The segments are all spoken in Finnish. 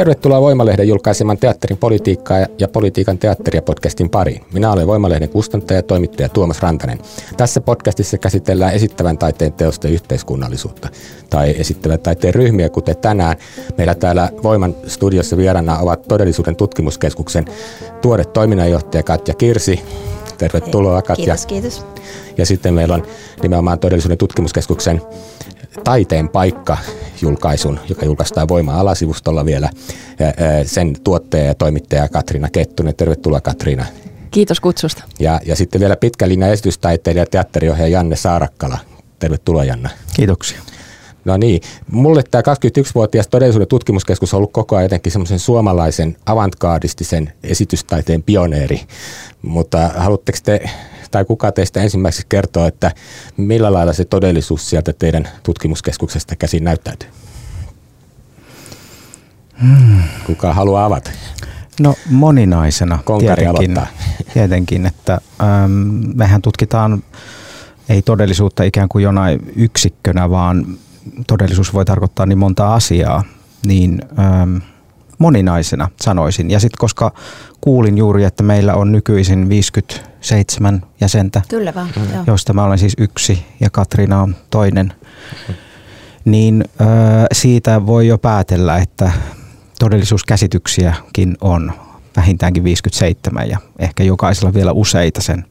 Tervetuloa Voimalehden julkaiseman teatterin politiikkaa ja politiikan teatteria podcastin pariin. Minä olen Voimalehden kustantaja ja toimittaja Tuomas Rantanen. Tässä podcastissa käsitellään esittävän taiteen teosten yhteiskunnallisuutta tai esittävän taiteen ryhmiä, kuten tänään. Meillä täällä Voiman studiossa vieraana ovat Todellisuuden tutkimuskeskuksen tuore toiminnanjohtaja Katja Kirsi. Tervetuloa Katja. Kiitos, kiitos. Ja sitten meillä on nimenomaan Todellisuuden tutkimuskeskuksen Taiteen paikka julkaisun, joka julkaistaan Voima alasivustolla vielä. Sen tuottaja ja toimittaja Katriina Kettunen. Tervetuloa Katriina. Kiitos kutsusta. Ja, ja sitten vielä pitkä linja esitystaiteilija ja teatteriohjaaja Janne Saarakkala. Tervetuloa Janna. Kiitoksia. No niin, mulle tämä 21-vuotias todellisuuden tutkimuskeskus on ollut koko ajan jotenkin semmoisen suomalaisen avantgardistisen esitystaiteen pioneeri. Mutta haluatteko te tai kuka teistä ensimmäiseksi kertoo, että millä lailla se todellisuus sieltä teidän tutkimuskeskuksesta käsin näyttäytyy? Hmm. Kuka haluaa avata? No moninaisena Konkari tietenkin, tietenkin, että ähm, mehän tutkitaan ei todellisuutta ikään kuin jonain yksikkönä, vaan todellisuus voi tarkoittaa niin monta asiaa, niin ähm, moninaisena sanoisin. Ja sitten koska kuulin juuri, että meillä on nykyisin 57 jäsentä, Kyllä vaan, mm. joista mä olen siis yksi ja Katriina on toinen, niin äh, siitä voi jo päätellä, että todellisuuskäsityksiäkin on vähintäänkin 57 ja ehkä jokaisella vielä useita sen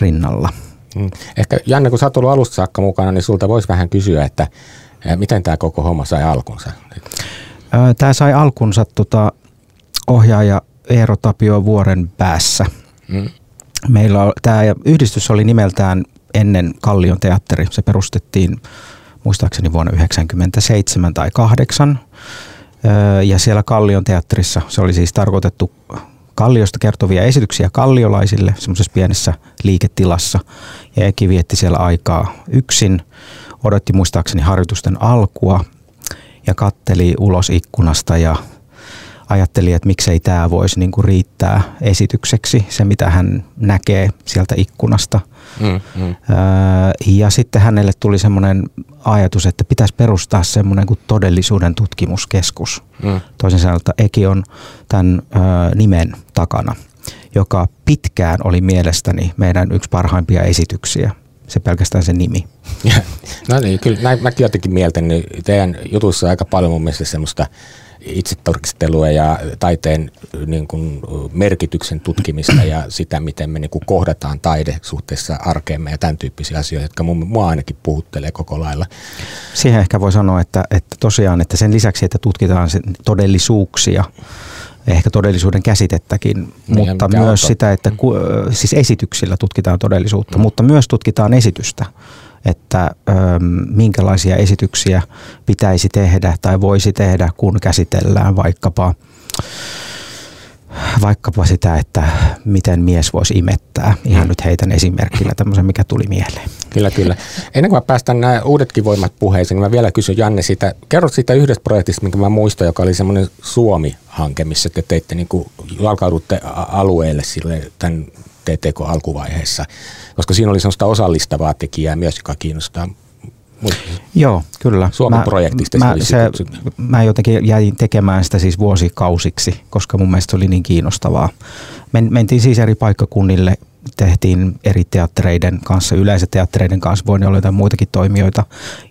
rinnalla. Mm. Ehkä Janne, kun sä oot ollut alusta saakka mukana, niin sulta voisi vähän kysyä, että miten tämä koko homma sai alkunsa? Tämä sai alkunsa tota, ohjaaja Eero Tapio Vuoren päässä. Mm. Meillä tämä yhdistys oli nimeltään ennen Kallion teatteri. Se perustettiin muistaakseni vuonna 1997 tai 8. Ja siellä Kallion teatterissa se oli siis tarkoitettu Kalliosta kertovia esityksiä kalliolaisille semmoisessa pienessä liiketilassa. Ja Eki vietti siellä aikaa yksin, odotti muistaakseni harjoitusten alkua ja katteli ulos ikkunasta ja ajatteli, että miksei tämä voisi niinku riittää esitykseksi, se mitä hän näkee sieltä ikkunasta. Mm, mm. Ja sitten hänelle tuli semmoinen ajatus, että pitäisi perustaa semmoinen kuin todellisuuden tutkimuskeskus. Mm. Toisin sanoen, että Eki on tämän nimen takana, joka pitkään oli mielestäni meidän yksi parhaimpia esityksiä se pelkästään se nimi. no niin, kyllä mäkin jotenkin mieltänyt niin teidän jutussa on aika paljon mun mielestä semmoista itsetarkistelua ja taiteen niin kuin, merkityksen tutkimista ja sitä, miten me niin kuin, kohdataan taide suhteessa arkeemme ja tämän tyyppisiä asioita, jotka mun, mua ainakin puhuttelee koko lailla. Siihen ehkä voi sanoa, että, että tosiaan, että sen lisäksi, että tutkitaan sen todellisuuksia, ehkä todellisuuden käsitettäkin, niin, mutta myös sitä, että ku, siis esityksillä tutkitaan todellisuutta, mm. mutta myös tutkitaan esitystä että ö, minkälaisia esityksiä pitäisi tehdä tai voisi tehdä, kun käsitellään vaikkapa vaikkapa sitä, että miten mies voisi imettää. Ihan nyt heitän esimerkillä tämmöisen, mikä tuli mieleen. Kyllä, kyllä. Ennen kuin mä päästän nämä uudetkin voimat puheisiin, niin mä vielä kysyn Janne sitä. Kerro siitä yhdestä projektista, minkä mä muistan, joka oli semmoinen Suomi-hanke, missä te teitte niin kuin, alueelle sille tämän TTK-alkuvaiheessa, koska siinä oli sellaista osallistavaa tekijää myös, joka kiinnostaa Joo, kyllä. Suomen mä, projektista mä, se, mä jotenkin jäin tekemään sitä siis vuosikausiksi, koska mun mielestä se oli niin kiinnostavaa. Men, mentiin siis eri paikkakunnille, tehtiin eri teattereiden kanssa, yleisöteattereiden kanssa, voi olla jotain muitakin toimijoita,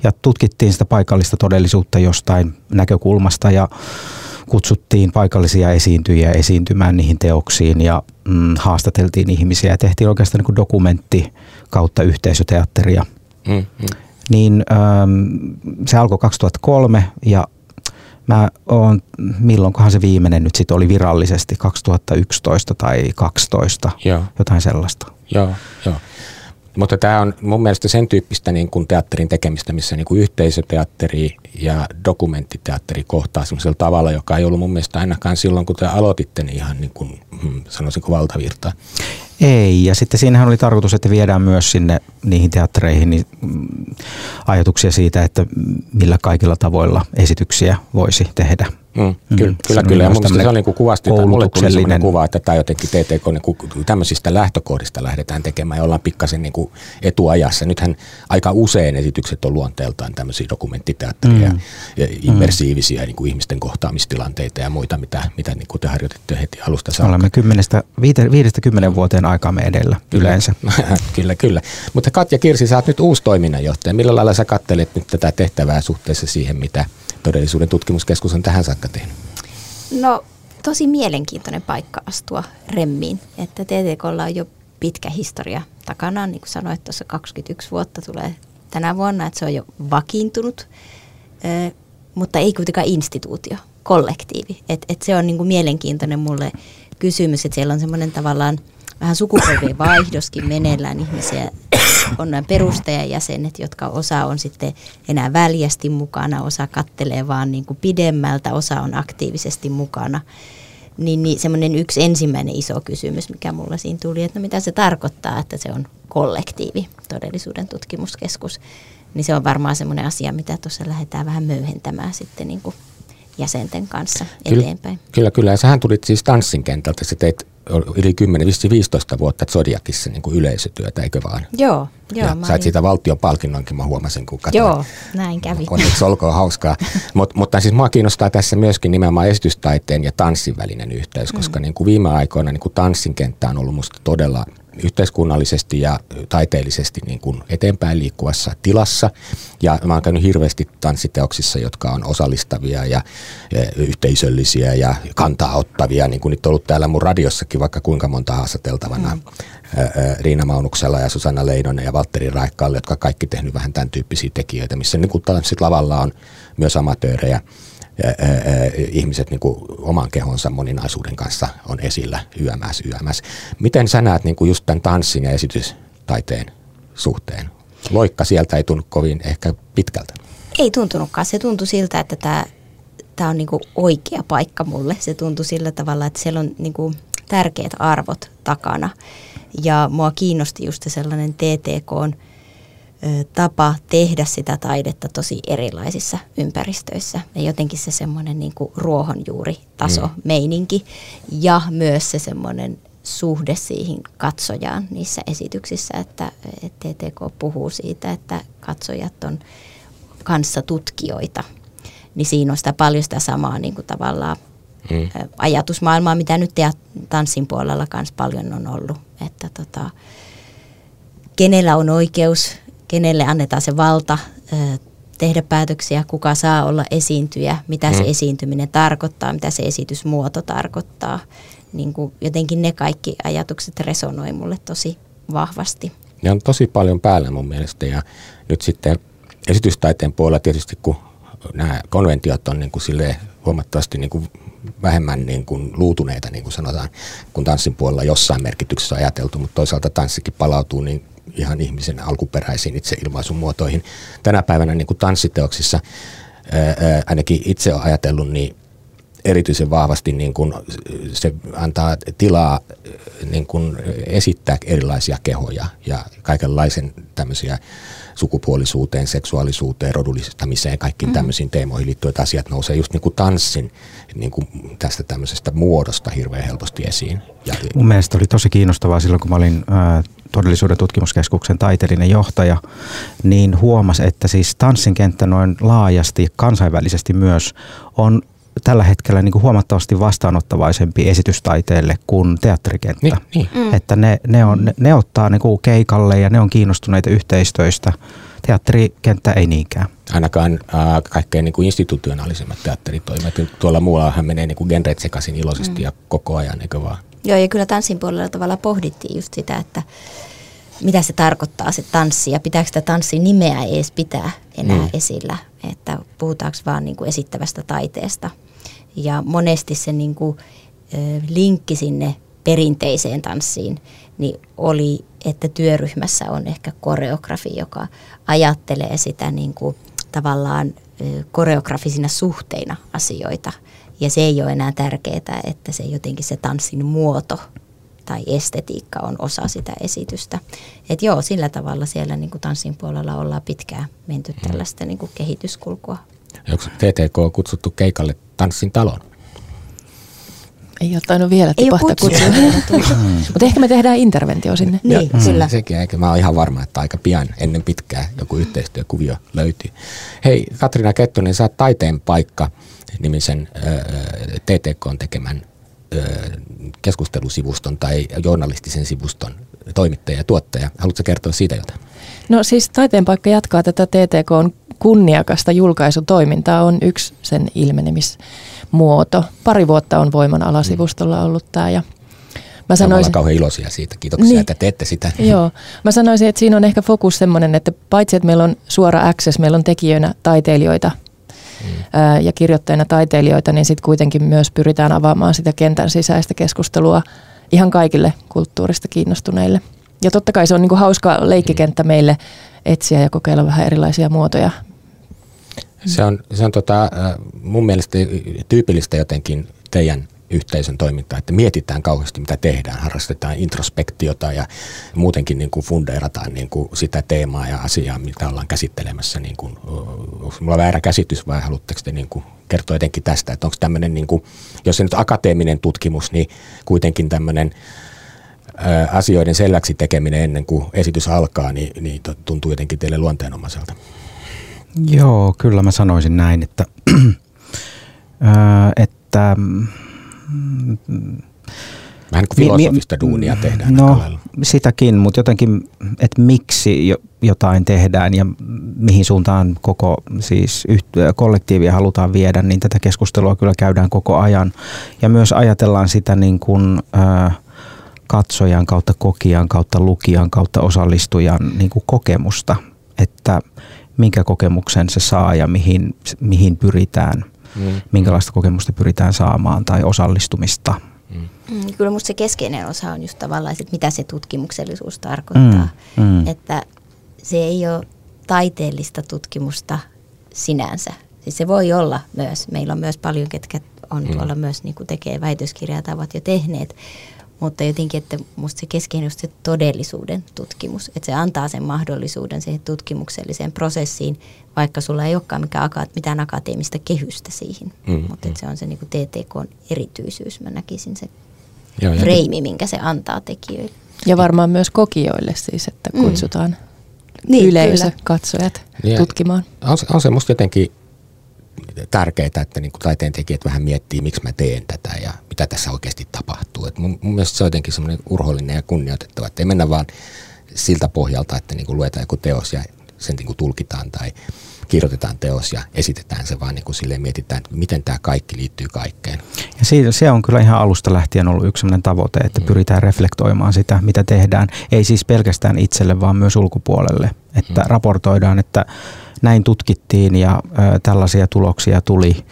ja tutkittiin sitä paikallista todellisuutta jostain näkökulmasta, ja kutsuttiin paikallisia esiintyjiä esiintymään niihin teoksiin ja mm, haastateltiin ihmisiä ja tehtiin oikeastaan niin dokumentti kautta yhteisöteatteria. Mm, mm. Niin ähm, se alkoi 2003 ja Mä oon, milloinkohan se viimeinen nyt sitten oli virallisesti, 2011 tai 2012, Joo. jotain sellaista. Joo, joo. Mutta tämä on mun mielestä sen tyyppistä niin kuin teatterin tekemistä, missä niin kuin yhteisöteatteri ja dokumenttiteatteri kohtaa sellaisella tavalla, joka ei ollut mun mielestä ainakaan silloin, kun te aloititte, niin ihan niin kuin, hmm, sanoisinko valtavirta. Ei, ja sitten siinähän oli tarkoitus, että viedään myös sinne niihin teattereihin niin, mm, ajatuksia siitä, että millä kaikilla tavoilla esityksiä voisi tehdä. Mm, kyllä, mm, kyllä, kyllä. Ja mun se on niin kuin kuvasti, mulle tuli sellainen kuva, että tämä jotenkin TTK niin kuin tämmöisistä lähtökohdista lähdetään tekemään ja ollaan pikkasen niin kuin etuajassa. Nythän aika usein esitykset on luonteeltaan tämmöisiä dokumenttiteatteria mm. ja immersiivisiä niin kuin ihmisten kohtaamistilanteita ja muita, mitä, mitä niin kuin te harjoititte heti alusta saakka. Olemme kymmenestä, viidestä kymmenen vuoteen aikaamme edellä yleensä. kyllä, kyllä. Mutta Katja Kirsi, sä oot nyt uusi toiminnanjohtaja. Millä lailla sä kattelet nyt tätä tehtävää suhteessa siihen, mitä todellisuuden tutkimuskeskus on tähän saakka tehnyt? No tosi mielenkiintoinen paikka astua remmiin, että TTKlla on jo pitkä historia takana, niin kuin sanoit tuossa 21 vuotta tulee tänä vuonna, että se on jo vakiintunut, mutta ei kuitenkaan instituutio, kollektiivi. Et, et se on niin kuin mielenkiintoinen mulle kysymys, että siellä on semmoinen tavallaan vähän sukupolvien vaihdoskin meneillään ihmisiä. On nämä perustajajäsenet, jotka osa on sitten enää väljästi mukana, osa kattelee vaan niin kuin pidemmältä, osa on aktiivisesti mukana. Niin, niin semmoinen yksi ensimmäinen iso kysymys, mikä mulla siinä tuli, että no mitä se tarkoittaa, että se on kollektiivi, todellisuuden tutkimuskeskus. Niin se on varmaan semmoinen asia, mitä tuossa lähdetään vähän möyhentämään sitten niin kuin jäsenten kanssa eteenpäin. Kyllä, kyllä, kyllä. Ja sähän tulit siis tanssin kentältä, sä teit yli 10-15 vuotta Zodiakissa niin kuin yleisötyötä, eikö vaan? Joo. joo ja sait olin... siitä valtiopalkinnonkin, mä huomasin, kun katsoin. Joo, näin kävi. Onneksi olkoon hauskaa. Mut, mutta siis mua kiinnostaa tässä myöskin nimenomaan esitystaiteen ja tanssin välinen yhteys, koska mm. niin kuin viime aikoina niin kuin tanssin kenttä on ollut musta todella yhteiskunnallisesti ja taiteellisesti niin kuin eteenpäin liikkuvassa tilassa. Ja mä oon käynyt hirveästi tanssiteoksissa, jotka on osallistavia ja, ja yhteisöllisiä ja kantaa ottavia, niin kuin nyt on ollut täällä mun radiossakin vaikka kuinka monta haastateltavana. Mm. Riina Maunuksella ja Susanna Leinonen ja Valtteri Raikkaalle, jotka kaikki tehnyt vähän tämän tyyppisiä tekijöitä, missä niin kuin tanssit lavalla on myös amatöörejä ihmiset niin kuin oman kehonsa moninaisuuden kanssa on esillä YMS, YMS. Miten sä näet niin kuin just tämän tanssin ja esitystaiteen suhteen? Loikka sieltä ei tunnu kovin ehkä pitkältä. Ei tuntunutkaan. Se tuntui siltä, että tämä, tämä on niin kuin oikea paikka mulle. Se tuntui sillä tavalla, että siellä on niin kuin tärkeät arvot takana. Ja mua kiinnosti just sellainen TTK on tapa tehdä sitä taidetta tosi erilaisissa ympäristöissä. Ja jotenkin se semmoinen niin ruohonjuuritaso mm. meininki ja myös se semmoinen suhde siihen katsojaan niissä esityksissä, että, että TTK puhuu siitä, että katsojat on kanssa tutkijoita. Niin siinä on sitä paljon sitä samaa niin kuin tavallaan mm. ajatusmaailmaa, mitä nyt tanssin puolella kanssa paljon on ollut. Että tota, kenellä on oikeus kenelle annetaan se valta tehdä päätöksiä, kuka saa olla esiintyjä, mitä se mm. esiintyminen tarkoittaa, mitä se esitysmuoto tarkoittaa. Niin kuin jotenkin ne kaikki ajatukset resonoi mulle tosi vahvasti. Ja on tosi paljon päällä mun mielestä ja nyt sitten esitystaiteen puolella tietysti kun nämä konventiot on niin kuin huomattavasti niin kuin vähemmän niin kuin luutuneita, niin kuin sanotaan, kun tanssin puolella jossain merkityksessä ajateltu, mutta toisaalta tanssikin palautuu niin ihan ihmisen alkuperäisiin itseilmaisun muotoihin. Tänä päivänä niin kuin tanssiteoksissa ää, ainakin itse olen ajatellut, niin erityisen vahvasti niin kuin se antaa tilaa niin kuin esittää erilaisia kehoja ja kaikenlaisen tämmöisiä sukupuolisuuteen, seksuaalisuuteen, rodullistamiseen kaikkiin mm. tämmöisiin teemoihin liittyvät asiat nousee just niin kuin tanssin niin kuin tästä tämmöisestä muodosta hirveän helposti esiin. Ja, Mun mielestä oli tosi kiinnostavaa silloin, kun mä olin ää, todellisuuden tutkimuskeskuksen taiteellinen johtaja, niin huomasi, että siis tanssin kenttä noin laajasti kansainvälisesti myös on tällä hetkellä niin kuin huomattavasti vastaanottavaisempi esitystaiteelle kuin teatterikenttä. Niin, niin. Mm. Että ne, ne, on, ne, ne ottaa niin kuin keikalle ja ne on kiinnostuneita yhteistöistä. Teatterikenttä ei niinkään. Ainakaan äh, kaikkein niin kuin institutionaalisemmat teatteritoimet. Tuolla muuallahan menee niin kuin genret sekaisin iloisesti mm. ja koko ajan, eikö vaan? Joo, ja kyllä tanssin puolella tavalla pohdittiin just sitä, että mitä se tarkoittaa se tanssi ja pitääkö sitä tanssin nimeä edes pitää enää mm. esillä, että puhutaanko vaan niin kuin esittävästä taiteesta. Ja monesti se niin kuin, linkki sinne perinteiseen tanssiin niin oli, että työryhmässä on ehkä koreografi, joka ajattelee sitä niin kuin, tavallaan koreografisina suhteina asioita. Ja se ei ole enää tärkeää, että se jotenkin se tanssin muoto tai estetiikka on osa sitä esitystä. Et joo, sillä tavalla siellä niin kuin tanssin puolella ollaan pitkään menty mm. tällaista niin kuin kehityskulkua. Onko TTK kutsuttu keikalle tanssin talon? Ei ole tainnut vielä tipahtaa kutsua. Mutta ehkä me tehdään interventio sinne. Niin, mm. sillä. Sekin, eikä mä oon ihan varma, että aika pian ennen pitkää joku yhteistyökuvio löytyy. Hei, Katrina Kettunen, sä oot Taiteen paikka nimisen äh, TTK on tekemän keskustelusivuston tai journalistisen sivuston toimittaja ja tuottaja. Haluatko kertoa siitä jotain? No siis Taiteen paikka jatkaa tätä TTK on kunniakasta julkaisutoimintaa, on yksi sen ilmenemismuoto. Pari vuotta on voiman alasivustolla ollut tämä ja Mä sanoisin, kauhean iloisia siitä. Kiitoksia, niin, että teette sitä. Joo. Mä sanoisin, että siinä on ehkä fokus sellainen, että paitsi että meillä on suora access, meillä on tekijöinä taiteilijoita mm. ja kirjoittajina taiteilijoita, niin sitten kuitenkin myös pyritään avaamaan sitä kentän sisäistä keskustelua ihan kaikille kulttuurista kiinnostuneille. Ja totta kai se on niinku hauska leikkikenttä meille etsiä ja kokeilla vähän erilaisia muotoja. Se on, se on tota, mun mielestä tyypillistä jotenkin teidän yhteisön toimintaa, että mietitään kauheasti mitä tehdään, harrastetaan introspektiota ja muutenkin niin kuin fundeerataan niin kuin sitä teemaa ja asiaa, mitä ollaan käsittelemässä. Niin kuin, onko mulla väärä käsitys vai haluatteko te niin kuin kertoa jotenkin tästä, että onko tämmöinen, niin kuin, jos se nyt akateeminen tutkimus, niin kuitenkin tämmöinen asioiden selväksi tekeminen ennen kuin esitys alkaa, niin, niin tuntuu jotenkin teille luonteenomaiselta. Joo, kyllä mä sanoisin näin, että, että Vähän kuin filosofista mi, mi, duunia tehdään. No sitäkin, mutta jotenkin, että miksi jotain tehdään ja mihin suuntaan koko siis kollektiivia halutaan viedä, niin tätä keskustelua kyllä käydään koko ajan. Ja myös ajatellaan sitä niin kuin, äh, katsojan kautta, kokijan kautta, lukijan kautta, osallistujan niin kuin kokemusta, että minkä kokemuksen se saa ja mihin, mihin pyritään – mm. minkälaista kokemusta pyritään saamaan tai osallistumista. Mm. Mm, kyllä minusta se keskeinen osa on just tavallaan, että mitä se tutkimuksellisuus tarkoittaa. Mm. Mm. Että se ei ole taiteellista tutkimusta sinänsä. Siis se voi olla myös. Meillä on myös paljon, ketkä on mm. tuolla myös niin kuin tekee väitöskirjaa tai ovat jo tehneet. Mutta jotenkin, että minusta se keskeinen on se todellisuuden tutkimus. Että se antaa sen mahdollisuuden siihen tutkimukselliseen prosessiin, vaikka sulla ei olekaan mikään, mitään akateemista kehystä siihen. Mm, Mutta mm. se on se niin TTK erityisyys, mä näkisin se Joo, freimi, minkä se antaa tekijöille. Ja varmaan myös kokijoille siis, että mm. kutsutaan mm. niin, yleisö, kyllä. katsojat niin, tutkimaan. On, on se musta jotenkin tärkeää, että niin taiteen tekijät vähän miettii, miksi mä teen tätä ja mitä tässä oikeasti tapahtuu. Et mun, mun mielestä se on jotenkin semmoinen urhollinen ja kunnioitettava, että ei mennä vaan siltä pohjalta, että niin kuin luetaan joku teos ja sen niin kuin tulkitaan tai kirjoitetaan teos ja esitetään se, vaan niin kuin silleen mietitään, että miten tämä kaikki liittyy kaikkeen. Ja siitä, se on kyllä ihan alusta lähtien ollut yksi sellainen tavoite, että mm. pyritään reflektoimaan sitä, mitä tehdään. Ei siis pelkästään itselle, vaan myös ulkopuolelle. Että mm. raportoidaan, että näin tutkittiin ja ö, tällaisia tuloksia tuli.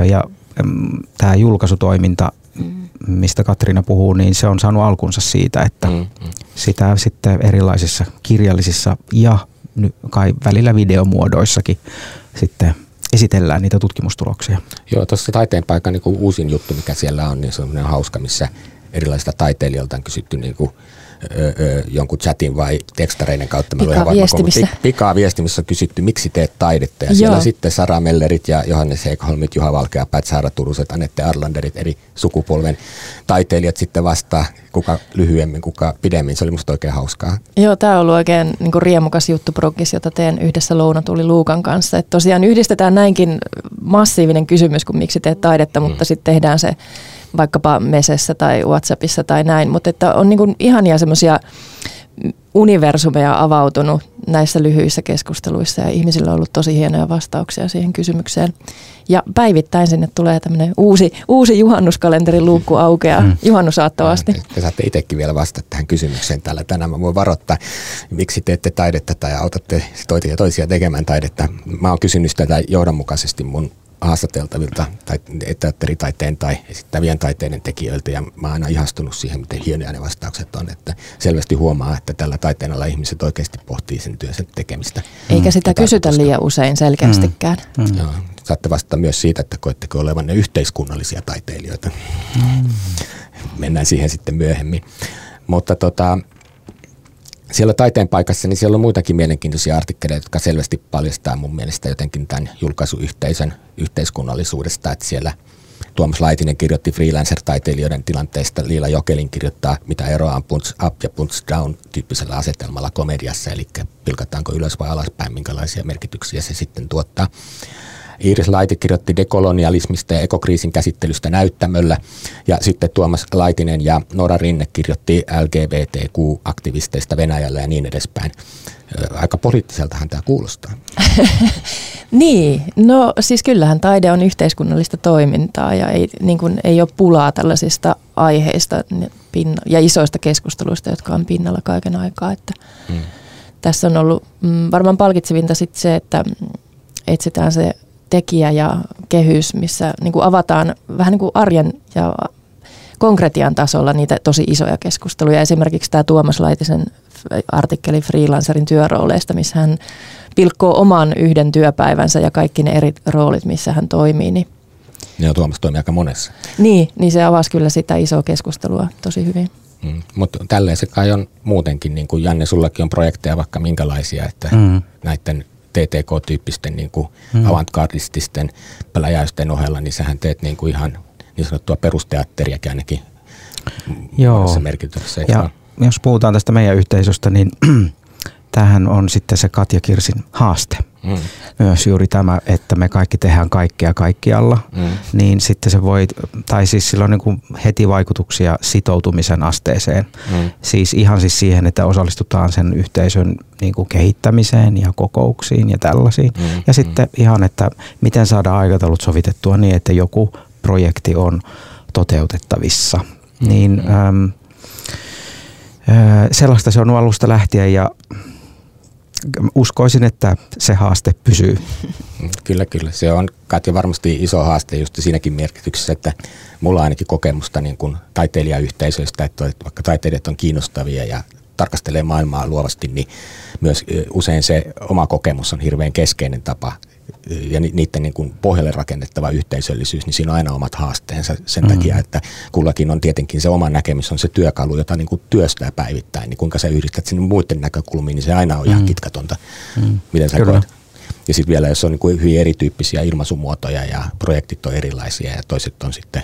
Ö, ja tämä julkaisutoiminta, mm. mistä Katriina puhuu, niin se on saanut alkunsa siitä, että mm. Mm. sitä sitten erilaisissa kirjallisissa ja kai välillä videomuodoissakin sitten esitellään niitä tutkimustuloksia. Joo, tuossa taiteen paikan niin uusin juttu, mikä siellä on, niin se on hauska, missä erilaisista taiteilijoilta on kysytty niin kuin ö, jonkun chatin vai tekstareiden kautta. Pikaviestimissä. Pikaa viestimissä on kysytty, miksi teet taidetta. Ja Joo. siellä sitten Sara Mellerit ja Johannes Heikholmit, Juha Valkea, Pat Saara Turuset, Anette Arlanderit, eri sukupolven taiteilijat sitten vastaa, kuka lyhyemmin, kuka pidemmin. Se oli musta oikein hauskaa. Joo, tämä on ollut oikein niin kuin riemukas juttu progis, jota teen yhdessä Louna tuli Luukan kanssa. Et tosiaan yhdistetään näinkin massiivinen kysymys kuin miksi teet taidetta, mm. mutta sitten tehdään se vaikkapa Mesessä tai Whatsappissa tai näin, mutta että on niin kuin ihania semmoisia universumeja avautunut näissä lyhyissä keskusteluissa ja ihmisillä on ollut tosi hienoja vastauksia siihen kysymykseen. Ja päivittäin sinne tulee tämmöinen uusi, uusi juhannuskalenterin luukku aukeaa mm. juhannusaattavasti. Te saatte itsekin vielä vastata tähän kysymykseen täällä tänään. Mä voin varoittaa, miksi teette taidetta tai autatte toisia, toisia tekemään taidetta. Mä oon kysynyt tätä johdonmukaisesti mun haastateltavilta tai teatteritaiteen tai esittävien taiteiden tekijöiltä ja mä oon aina ihastunut siihen, miten hienoja ne vastaukset on, että selvästi huomaa, että tällä taiteen alla ihmiset oikeasti pohtii sen työnsä tekemistä. Eikä sitä mm. kysytä liian usein selkeästikään. Mm. Mm. Joo, saatte vastata myös siitä, että koetteko olevanne yhteiskunnallisia taiteilijoita. Mm. Mennään siihen sitten myöhemmin. Mutta tota, siellä taiteen paikassa, niin siellä on muitakin mielenkiintoisia artikkeleita, jotka selvästi paljastaa mun mielestä jotenkin tämän julkaisuyhteisön yhteiskunnallisuudesta, että siellä Tuomas Laitinen kirjoitti freelancer-taiteilijoiden tilanteesta, Liila Jokelin kirjoittaa, mitä eroa on punch up ja punch down tyyppisellä asetelmalla komediassa, eli pilkataanko ylös vai alaspäin, minkälaisia merkityksiä se sitten tuottaa. Iiris Laiti kirjoitti dekolonialismista ja ekokriisin käsittelystä näyttämöllä. Ja sitten Tuomas Laitinen ja Nora Rinne kirjoitti LGBTQ-aktivisteista Venäjällä ja niin edespäin. Aika poliittiseltahan tämä kuulostaa. niin, no siis kyllähän taide on yhteiskunnallista toimintaa ja ei, niin kuin, ei ole pulaa tällaisista aiheista ja isoista keskusteluista, jotka on pinnalla kaiken aikaa. Että hmm. Tässä on ollut mm, varmaan palkitsevinta sit se, että etsitään se tekijä ja kehys, missä niin kuin avataan vähän niin kuin arjen ja konkretian tasolla niitä tosi isoja keskusteluja. Esimerkiksi tämä Tuomas Laitisen artikkeli freelancerin työrooleista, missä hän pilkkoo oman yhden työpäivänsä ja kaikki ne eri roolit, missä hän toimii. Niin ja Tuomas toimii aika monessa. Niin, niin se avasi kyllä sitä isoa keskustelua tosi hyvin. Mm, mutta tälleen se kai on muutenkin, niin kuin Janne, sullakin on projekteja vaikka minkälaisia, että mm. näiden TTK-tyyppisten niin kuin mm. avantgardististen pläjäysten ohella, niin sähän teet niin kuin ihan niin sanottua perusteatteriakin ainakin Joo. merkityksessä. Ja jos puhutaan tästä meidän yhteisöstä, niin tähän on sitten se Katja Kirsin haaste. Mm. Myös juuri tämä, että me kaikki tehdään kaikkea kaikkialla, mm. niin sitten se voi, tai siis sillä on niin kuin heti vaikutuksia sitoutumisen asteeseen. Mm. Siis ihan siis siihen, että osallistutaan sen yhteisön niin kuin kehittämiseen ja kokouksiin ja tällaisiin. Mm. Ja sitten mm. ihan, että miten saadaan aikataulut sovitettua niin, että joku projekti on toteutettavissa. Mm. Niin äm, sellaista se on alusta lähtien ja uskoisin, että se haaste pysyy. Kyllä, kyllä. Se on Katja varmasti iso haaste just siinäkin merkityksessä, että mulla on ainakin kokemusta niin kuin taiteilijayhteisöistä, että vaikka taiteilijat on kiinnostavia ja tarkastelee maailmaa luovasti, niin myös usein se oma kokemus on hirveän keskeinen tapa ja niiden niin kuin pohjalle rakennettava yhteisöllisyys, niin siinä on aina omat haasteensa sen mm-hmm. takia, että kullakin on tietenkin se oma näkemys, on se työkalu, jota niin kuin työstää päivittäin, niin kuinka sä yhdistät sinne muiden näkökulmiin, niin se aina on mm-hmm. ihan kitkatonta, mm-hmm. miten sä koet. Ja sitten vielä, jos on niin kuin hyvin erityyppisiä ilmaisumuotoja ja projektit on erilaisia ja toiset on sitten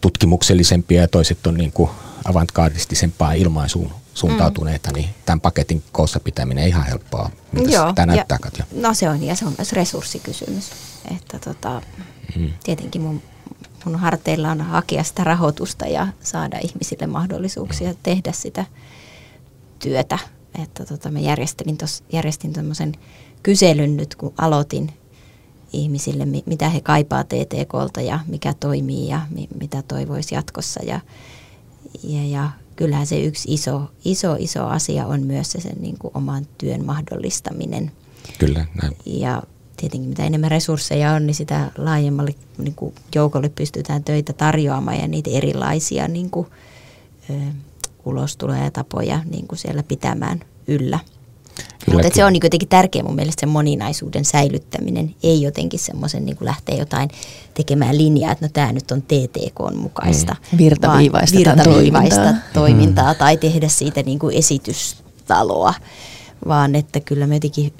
tutkimuksellisempia ja toiset on niin kuin avantgardistisempaa ilmaisuun suuntautuneita, mm. niin tämän paketin koossa pitäminen ei ihan helppoa. Mitä Joo, tämä näyttää, Katja? No se on, ja se on myös resurssikysymys. Että tota, mm. Tietenkin mun, mun harteilla on hakea sitä rahoitusta ja saada ihmisille mahdollisuuksia mm. tehdä sitä työtä. Että tota, mä järjestelin tos, järjestin tämmöisen kyselyn nyt, kun aloitin ihmisille, mitä he kaipaa TTKlta ja mikä toimii ja mitä toivoisi jatkossa. Ja, ja, ja kyllähän se yksi iso, iso, iso asia on myös se sen niin kuin oman työn mahdollistaminen. Kyllä, näin. Ja tietenkin mitä enemmän resursseja on, niin sitä laajemmalle niin kuin joukolle pystytään töitä tarjoamaan ja niitä erilaisia niin kuin, ö, ulostuloja ja tapoja niin kuin siellä pitämään yllä. Mutta se on niin jotenkin tärkeä mun mielestä sen moninaisuuden säilyttäminen, ei jotenkin semmoisen niin lähteä jotain tekemään linjaa, että no tämä nyt on TTK mukaista. Mm. Virtaviivaista, virtaviivaista toimintaa, toimintaa mm. tai tehdä siitä niin kuin esitystaloa, vaan että kyllä mä jotenkin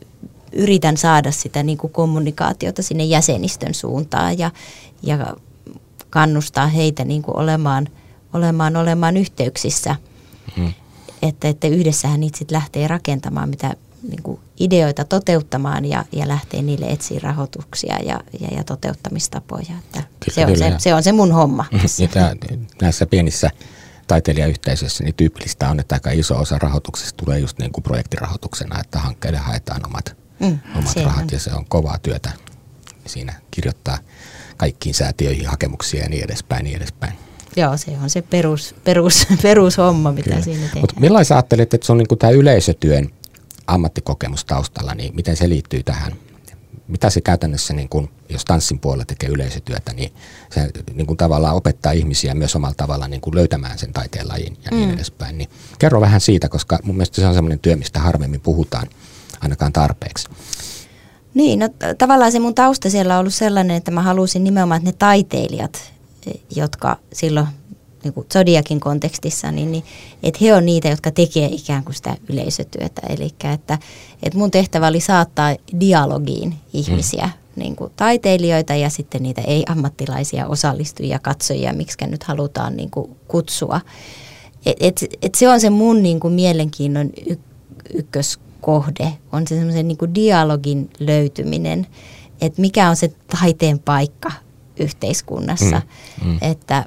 yritän saada sitä niin kuin kommunikaatiota sinne jäsenistön suuntaan ja, ja kannustaa heitä niin kuin olemaan, olemaan, olemaan yhteyksissä. Mm. Että, että yhdessähän niitä sitten lähtee rakentamaan, mitä niin kuin ideoita toteuttamaan ja, ja lähtee niille etsiä rahoituksia ja, ja, ja toteuttamistapoja. Että se, on se, se on se mun homma. Ja tämä, näissä pienissä taiteilijayhteisössä niin tyypillistä on, että aika iso osa rahoituksesta tulee just niin kuin projektirahoituksena, että hankkeille haetaan omat, mm, omat rahat on. ja se on kovaa työtä siinä kirjoittaa kaikkiin säätiöihin hakemuksia ja niin edespäin, niin edespäin. Joo, se on se perus, perus, perushomma, mitä Kyllä. siinä tehdään. Mutta millaisen ajattelet, että se on niin tämä yleisötyön ammattikokemus taustalla, niin miten se liittyy tähän? Mitä se käytännössä, niin kun, jos tanssin puolella tekee yleisötyötä, niin se niin kun tavallaan opettaa ihmisiä myös omalla tavalla niin kun löytämään sen taiteen lajin ja niin mm. edespäin. Niin kerro vähän siitä, koska mun mielestä se on sellainen työ, mistä harvemmin puhutaan ainakaan tarpeeksi. Niin, no tavallaan se mun tausta siellä on ollut sellainen, että mä halusin nimenomaan, että ne taiteilijat, jotka silloin niin kuin Zodiakin kontekstissa, niin, niin että he on niitä, jotka tekee ikään kuin sitä yleisötyötä. Eli että, että mun tehtävä oli saattaa dialogiin ihmisiä, mm. niin kuin taiteilijoita ja sitten niitä ei-ammattilaisia osallistujia, katsojia, miksi nyt halutaan niin kuin kutsua. Et, et, et se on se mun niin kuin mielenkiinnon y- ykköskohde, on se semmoisen niin kuin dialogin löytyminen, että mikä on se taiteen paikka yhteiskunnassa. Mm. Mm. Että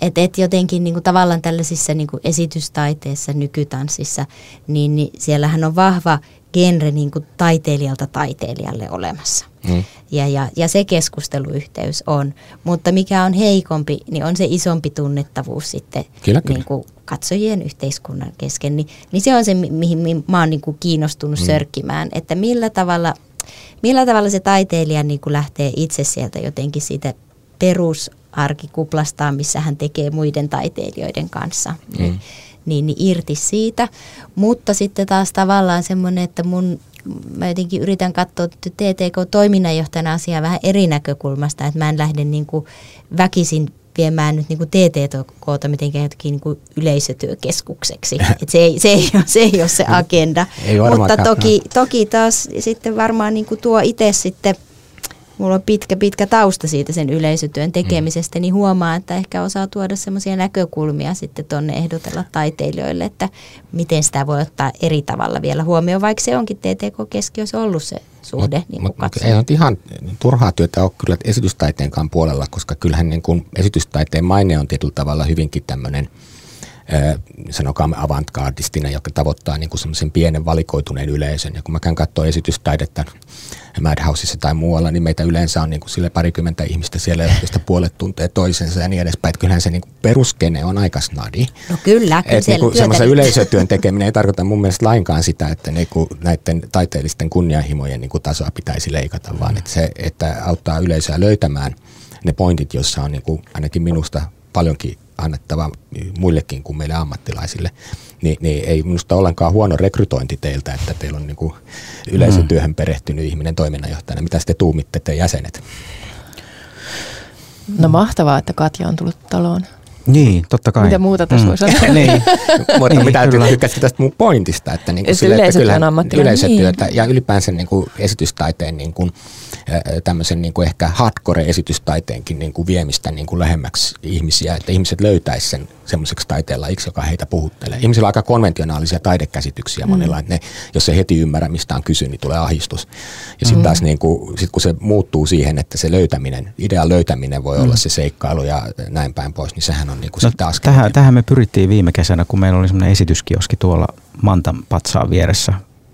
että et jotenkin niin kuin tavallaan tällaisissa niin kuin esitystaiteissa, nykytanssissa, niin, niin siellähän on vahva genre niin kuin taiteilijalta taiteilijalle olemassa. Mm. Ja, ja, ja se keskusteluyhteys on. Mutta mikä on heikompi, niin on se isompi tunnettavuus sitten kyllä, kyllä. Niin kuin katsojien yhteiskunnan kesken. Ni, niin se on se, mihin, mihin mä oon niin kuin kiinnostunut mm. sörkkimään, että millä tavalla, millä tavalla se taiteilija niin kuin lähtee itse sieltä jotenkin siitä perus arkikuplastaan, missä hän tekee muiden taiteilijoiden kanssa. Mm. Niin, niin, niin irti siitä. Mutta sitten taas tavallaan semmoinen, että mun, mä jotenkin yritän katsoa TTK-toiminnanjohtajana asiaa vähän eri näkökulmasta, että mä en lähde niin kuin väkisin viemään nyt niin kuin TTKta mitenkään jotenkin niin kuin yleisötyökeskukseksi. Et se, ei, se, ei ole, se ei ole se agenda. Ei Mutta toki, toki taas sitten varmaan niin kuin tuo itse sitten mulla on pitkä, pitkä tausta siitä sen yleisötyön tekemisestä, mm. niin huomaa, että ehkä osaa tuoda semmoisia näkökulmia sitten tuonne ehdotella taiteilijoille, että miten sitä voi ottaa eri tavalla vielä huomioon, vaikka se onkin TTK-keskiössä ollut se suhde. Mut, niin mut, mut ei ole ihan turhaa työtä ole kyllä esitystaiteenkaan puolella, koska kyllähän niin kuin esitystaiteen maine on tietyllä tavalla hyvinkin tämmöinen – sanokaamme avantgardistina, joka tavoittaa niin semmoisen pienen valikoituneen yleisön. Ja kun mä käyn katsoa esitystaidetta Madhouseissa tai muualla, niin meitä yleensä on niin kuin sille parikymmentä ihmistä siellä, joista puolet tuntee toisensa ja niin edespäin. Että kyllähän se niin kuin peruskene on aika snadi. No kyllä, kyllä niin kuin semmoisen yleisötyön tekeminen ei tarkoita mun mielestä lainkaan sitä, että niin kuin näiden taiteellisten kunnianhimojen niin kuin tasoa pitäisi leikata, vaan että se, että auttaa yleisöä löytämään ne pointit, joissa on niin kuin ainakin minusta paljonkin annettava muillekin kuin meille ammattilaisille, niin, niin ei minusta ollenkaan huono rekrytointi teiltä, että teillä on niin kuin yleisötyöhön perehtynyt ihminen toiminnanjohtajana. Mitä te tuumitte te jäsenet? No mahtavaa, että Katja on tullut taloon. Niin, totta kai. Mitä muuta tässä mm. voi sanoa? niin. Mutta niin, mitä tykkäsit tästä mun pointista, että, niin kuin sille, että kyllä yleisötyötä niin. ja ylipäänsä niin kuin esitystaiteen niin kuin, tämmöisen niin kuin ehkä hardcore-esitystaiteenkin niin kuin viemistä niin kuin lähemmäksi ihmisiä, että ihmiset löytäisivät sen semmoiseksi taiteenlajiksi, joka heitä puhuttelee. Ihmisillä on aika konventionaalisia taidekäsityksiä mm. monilla, että ne, jos ei heti ymmärrä, mistä on kysy, niin tulee ahdistus. Ja sitten mm. taas niin kuin, sit kun se muuttuu siihen, että se löytäminen, idean löytäminen voi mm. olla se seikkailu ja näin päin pois, niin sehän on niin kuin no, sitten. Tähän, tähän me pyrittiin viime kesänä, kun meillä oli semmoinen esityskioski tuolla Mantan patsaan vieressä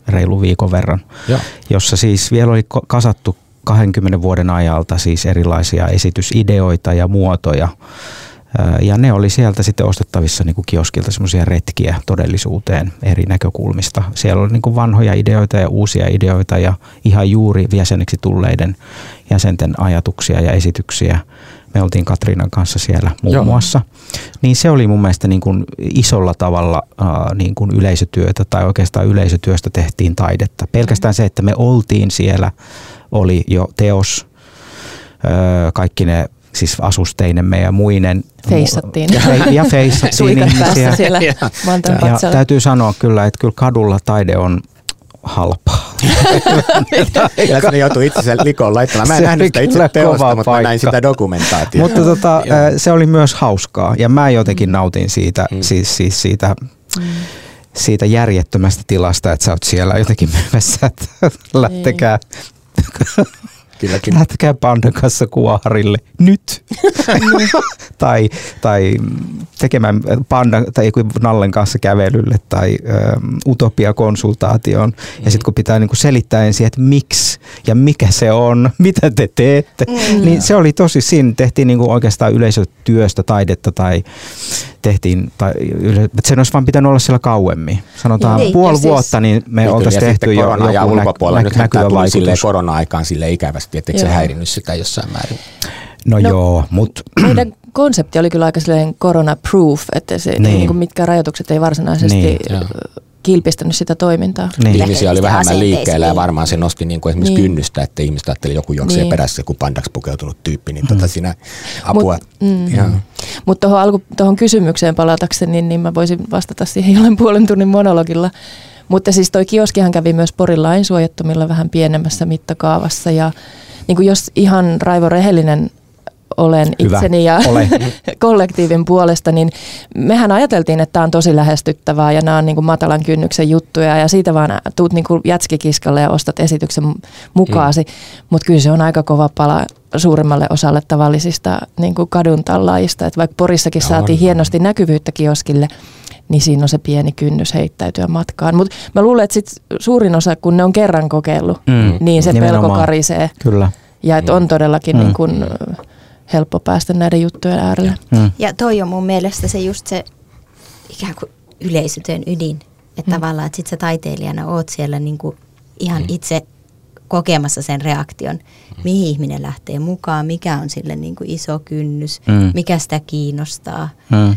reilu viikon verran, ja. jossa siis vielä oli kasattu 20 vuoden ajalta siis erilaisia esitysideoita ja muotoja. Ja ne oli sieltä sitten ostettavissa niin kuin kioskilta semmoisia retkiä todellisuuteen eri näkökulmista. Siellä oli niin kuin vanhoja ideoita ja uusia ideoita ja ihan juuri jäseneksi tulleiden jäsenten ajatuksia ja esityksiä. Me oltiin Katriinan kanssa siellä muun Joo. muassa. Niin se oli mun mielestä niin kuin isolla tavalla äh, niin kuin yleisötyötä tai oikeastaan yleisötyöstä tehtiin taidetta. Pelkästään se, että me oltiin siellä oli jo teos, kaikki ne siis asusteinemme ja muinen. Feissattiin. Ja, ja feissattiin ihmisiä. siellä ja, ja täytyy sanoa kyllä, että kyllä kadulla taide on halpaa. Ja se joutui itse likoon laittamaan. Mä en nähnyt sitä itse teosta, mutta mä näin sitä dokumentaatiota. Mutta tota, se oli myös hauskaa ja mä jotenkin mm. nautin siitä, mm. siis, siis siitä mm siitä järjettömästä tilasta, että sä oot siellä jotenkin myymässä, että lähtekää Kylläkin. Lähtekää pandan kanssa kuoharille. Nyt. tai, tai tekemään panda tai Nallen kanssa kävelylle tai ö, utopia-konsultaatioon. Ja sitten kun pitää niinku selittää ensin, että miksi ja mikä se on, mitä te teette, mm. niin se oli tosi, siinä tehtiin niinku oikeastaan yleisötyöstä taidetta tai tehtiin, tai sen olisi vaan pitänyt olla siellä kauemmin. Sanotaan niin, puoli siis, vuotta, niin me niin, oltaisiin tehty jo joku ja ulkopuolella. Nä, Nyt näkyvä vaikutus. korona-aikaan sille ikävästi, etteikö se häirinnyt sitä jossain määrin? No, no joo, mutta... Meidän konsepti oli kyllä aika sellainen corona-proof, että se, niin. Niin kuin mitkä rajoitukset ei varsinaisesti niin, kilpistänyt sitä toimintaa. Niin. Ihmisiä oli vähemmän liikkeellä ja varmaan se nosti niin kuin esimerkiksi niin. kynnystä, että ihmiset ajatteli joku juoksee niin. perässä, kun pandaksi pukeutunut tyyppi, niin tota mm. tota siinä apua. Mutta mm. Mut tuohon tohon kysymykseen palatakseni, niin, niin mä voisin vastata siihen jollain puolen tunnin monologilla. Mutta siis toi kioskihan kävi myös Porin lainsuojattomilla vähän pienemmässä mittakaavassa ja niin kuin jos ihan Raivo Rehellinen olen Hyvä. itseni ja Ole. kollektiivin puolesta, niin mehän ajateltiin, että tämä on tosi lähestyttävää ja nämä on niin kuin matalan kynnyksen juttuja ja siitä vaan tuut niin kuin jätskikiskalle ja ostat esityksen mukaasi, mm. mutta kyllä se on aika kova pala suurimmalle osalle tavallisista niin kuin kadun tallaajista, että vaikka Porissakin no, saatiin on, hienosti näkyvyyttä kioskille, niin siinä on se pieni kynnys heittäytyä matkaan. Mutta mä luulen, että sit suurin osa, kun ne on kerran kokeillut, mm. niin se Nimenomaan. pelko karisee. Kyllä. Ja että on todellakin mm. niin kun, helppo päästä näiden juttujen äärelle. Mm. Ja toi on mun mielestä se just se ikään kuin yleisötyön ydin. Että mm. tavallaan, että sit sä taiteilijana oot siellä niin kuin ihan mm. itse kokemassa sen reaktion, mm. mihin ihminen lähtee mukaan, mikä on sille niin kuin iso kynnys, mm. mikä sitä kiinnostaa, mm.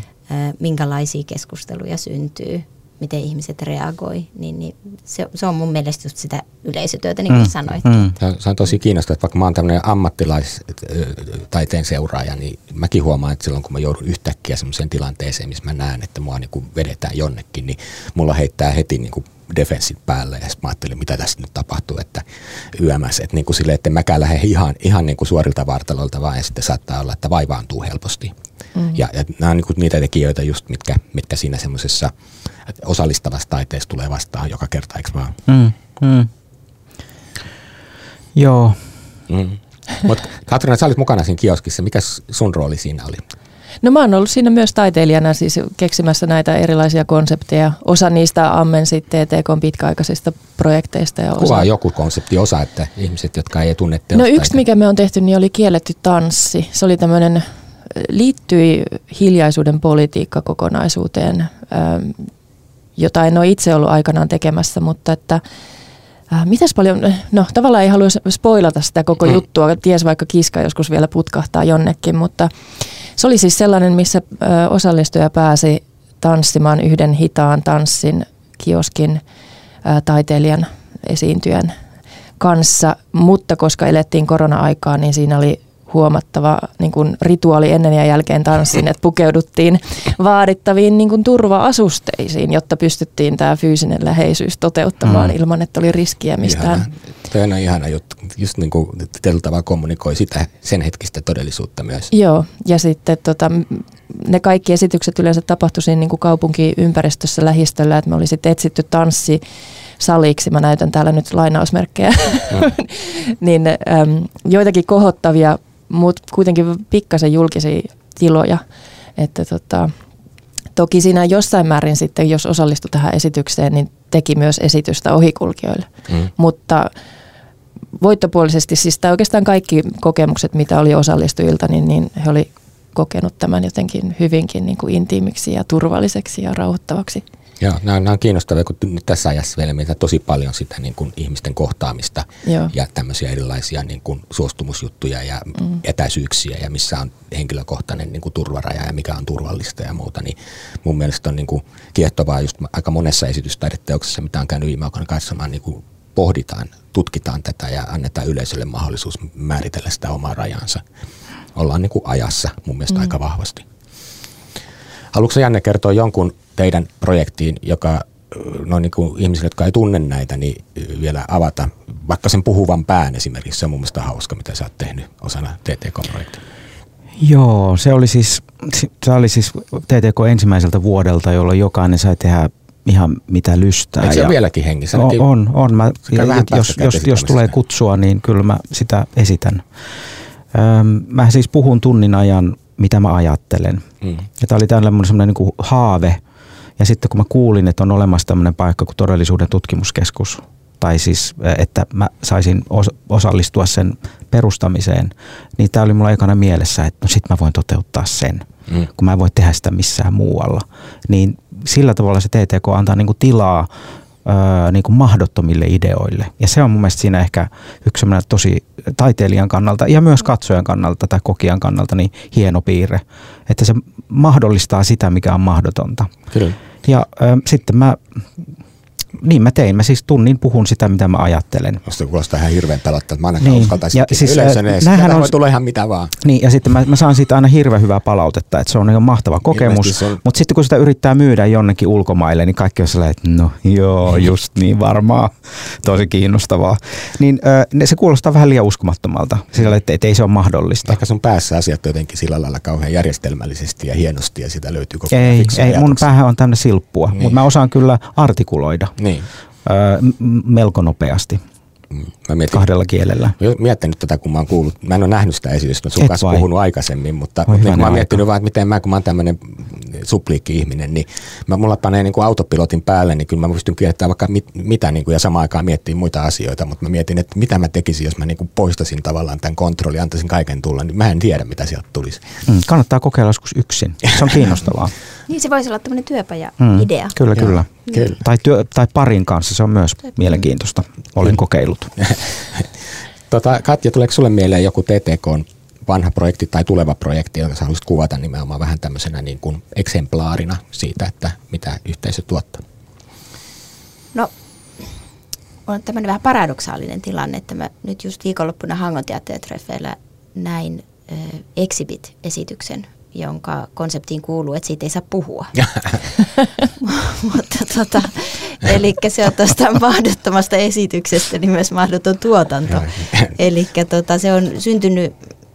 Minkälaisia keskusteluja syntyy miten ihmiset reagoi, niin, niin se, se on mun mielestä just sitä yleisötyötä, niin kuin mm, sanoit. Mm. Se on tosi kiinnostavaa, että vaikka mä oon tämmöinen ammattilaistaiteen seuraaja, niin mäkin huomaan, että silloin kun mä joudun yhtäkkiä semmoiseen tilanteeseen, missä mä näen, että mua niin kuin vedetään jonnekin, niin mulla heittää heti niin kuin defenssit päälle ja sitten mä ajattelin, mitä tässä nyt tapahtuu, että YMS, että niin kuin sille, että mäkään lähde ihan, ihan niin kuin suorilta vartalolta, vaan ja sitten saattaa olla, että vaivaantuu helposti. Mm. Ja, ja nämä on niin kuin niitä tekijöitä just, mitkä, mitkä siinä semmoisessa osallistavassa taiteessa tulee vastaan joka kerta, eikö vaan? Mm, mm. Joo. Mm. Mutta Katriina, sä olit mukana siinä kioskissa. Mikä sun rooli siinä oli? No mä oon ollut siinä myös taiteilijana siis keksimässä näitä erilaisia konsepteja. Osa niistä ammensi TTK pitkäaikaisista projekteista. Ja osa... Kuvaa joku konsepti osa, että ihmiset, jotka ei tunne teosta. No yksi, mikä me on tehty, niin oli kielletty tanssi. Se oli tämmöinen, liittyi hiljaisuuden politiikka kokonaisuuteen, jota en ole itse ollut aikanaan tekemässä, mutta että Äh, mitäs paljon, no tavallaan ei halua spoilata sitä koko mm. juttua, ties vaikka kiska joskus vielä putkahtaa jonnekin, mutta se oli siis sellainen, missä ö, osallistuja pääsi tanssimaan yhden hitaan tanssin kioskin ö, taiteilijan esiintyjän kanssa, mutta koska elettiin korona-aikaa, niin siinä oli huomattava niin kuin rituaali ennen ja jälkeen tanssin, että pukeuduttiin vaadittaviin niin kuin turva-asusteisiin, jotta pystyttiin tämä fyysinen läheisyys toteuttamaan mm. ilman, että oli riskiä mistään. Ihana. Toi on ihana juttu, just niin kuin tavalla kommunikoi sitä sen hetkistä todellisuutta myös. Joo, ja sitten tota, ne kaikki esitykset yleensä tapahtuisivat niin kuin kaupunkiympäristössä lähistöllä, että me oli sitten etsitty tanssi saliksi, mä näytän täällä nyt lainausmerkkejä, mm. niin äm, joitakin kohottavia mutta kuitenkin pikkasen julkisia tiloja. Että tota, toki siinä jossain määrin sitten, jos osallistui tähän esitykseen, niin teki myös esitystä ohikulkijoille. Mm. Mutta voittopuolisesti, siis tämä oikeastaan kaikki kokemukset, mitä oli osallistujilta, niin, niin he oli kokenut tämän jotenkin hyvinkin niin kuin intiimiksi ja turvalliseksi ja rauhoittavaksi. Joo, nämä, nämä on kiinnostavia, kun nyt tässä ajassa vielä meitä tosi paljon sitä niin kuin ihmisten kohtaamista Joo. ja tämmöisiä erilaisia niin kuin suostumusjuttuja ja mm. etäisyyksiä ja missä on henkilökohtainen niin kuin turvaraja ja mikä on turvallista ja muuta, niin mun mielestä on niin kuin kiehtovaa just aika monessa esitystaideteoksessa, mitä on käynyt viime aikoina katsomaan, niin kuin pohditaan, tutkitaan tätä ja annetaan yleisölle mahdollisuus määritellä sitä omaa rajansa. Ollaan niin kuin ajassa mun mielestä mm. aika vahvasti. Haluatko Janne kertoa jonkun teidän projektiin, joka noin niin kuin ihmisille, jotka ei tunne näitä, niin vielä avata vaikka sen puhuvan pään esimerkiksi. Se on mun mielestä hauska, mitä sä oot tehnyt osana TTK-projektia. Joo, se oli siis, se oli siis TTK ensimmäiseltä vuodelta, jolloin jokainen sai tehdä ihan mitä lystää. Eikö se ja vieläkin hengissä? On, on. on. Mä, jos, jos, jos tulee kutsua, niin kyllä mä sitä esitän. Öm, mä siis puhun tunnin ajan mitä mä ajattelen. Mm. Ja tämä oli tällainen semmoinen niin haave. Ja sitten kun mä kuulin, että on olemassa tämmöinen paikka kuin todellisuuden tutkimuskeskus, tai siis että mä saisin osallistua sen perustamiseen, niin tämä oli mulla ekana mielessä, että no sit mä voin toteuttaa sen, mm. kun mä en voi tehdä sitä missään muualla. Niin sillä tavalla se TTK antaa niin kuin tilaa öö, niin kuin mahdottomille ideoille. Ja se on mun mielestä siinä ehkä yksi tosi taiteilijan kannalta ja myös katsojan kannalta tai kokijan kannalta niin hieno piirre, että se mahdollistaa sitä, mikä on mahdotonta. Kyllä. Ja ö, sitten mä niin mä tein. Mä siis tunnin puhun sitä, mitä mä ajattelen. Musta kuulostaa ihan hirveän pelottavalta. Mä ainakaan niin. uskaltaisin ja siis, yleisön edes. on, voi tulla ihan mitä vaan. Niin, ja sitten mä, mä saan siitä aina hirveän hyvää palautetta, että se on ihan mahtava kokemus. On... Mutta sitten kun sitä yrittää myydä jonnekin ulkomaille, niin kaikki on sellainen, että no joo, just niin varmaan. Tosi kiinnostavaa. Niin äh, se kuulostaa vähän liian uskomattomalta, sillä että, että ei se ole mahdollista. Ehkä sun päässä asiat jotenkin sillä lailla kauhean järjestelmällisesti ja hienosti ja sitä löytyy koko ajan Ei, ei mun päähän on tämmöinen silppua, niin. mutta mä osaan kyllä artikuloida. Niin. Öö, melko nopeasti. Mä mietin, kahdella kielellä. Mä miettinyt tätä, kun mä oon kuullut, mä en ole nähnyt sitä esitystä, sun kanssa puhunut aikaisemmin, mutta niin, mä oon miettinyt vaan, että miten mä, kun mä oon tämmöinen supliikki-ihminen, niin mä, mulla panee niin kuin autopilotin päälle, niin kyllä mä pystyn kiertämään vaikka mit, mitä niin kuin, ja samaan aikaan miettiä muita asioita, mutta mä mietin, että mitä mä tekisin, jos mä niin kuin poistasin tavallaan tämän kontrollin, antaisin kaiken tulla, niin mä en tiedä, mitä sieltä tulisi. Mm, kannattaa kokeilla joskus yksin, se on kiinnostavaa. niin se voisi olla tämmöinen työpaja-idea. Mm, kyllä, kyllä. kyllä. Tai, työ, tai parin kanssa, se on myös mielenkiintoista. Olen kokeillut. tota, Katja, tuleeko sulle mieleen joku TTK vanha projekti tai tuleva projekti, jonka sä haluaisit kuvata nimenomaan vähän tämmöisenä niin kuin eksemplaarina siitä, että mitä yhteisö tuottaa? No, on tämmöinen vähän paradoksaalinen tilanne, että mä nyt just viikonloppuna Hangon teatteritreffeillä näin äh, Exhibit-esityksen, jonka konseptiin kuuluu, että siitä ei saa puhua. Mutta tota, eli se on tuosta mahdottomasta esityksestä niin myös mahdoton tuotanto. eli tota, se on syntynyt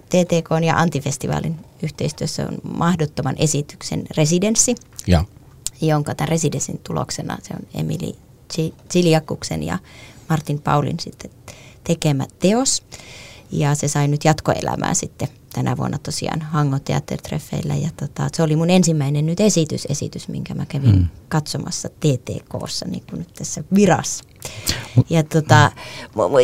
TTK ja Antifestivaalin yhteistyössä on mahdottoman esityksen residenssi, ja. jonka tämän residenssin tuloksena se on Emili Ziliakuksen ja Martin Paulin sitten tekemä teos. Ja se sai nyt jatkoelämää sitten tänä vuonna tosiaan Hango Teattertreffeillä. Ja tota, se oli mun ensimmäinen nyt esitys, esitys minkä mä kävin mm. katsomassa TTKssa niin kuin nyt tässä virassa. Ja, tota,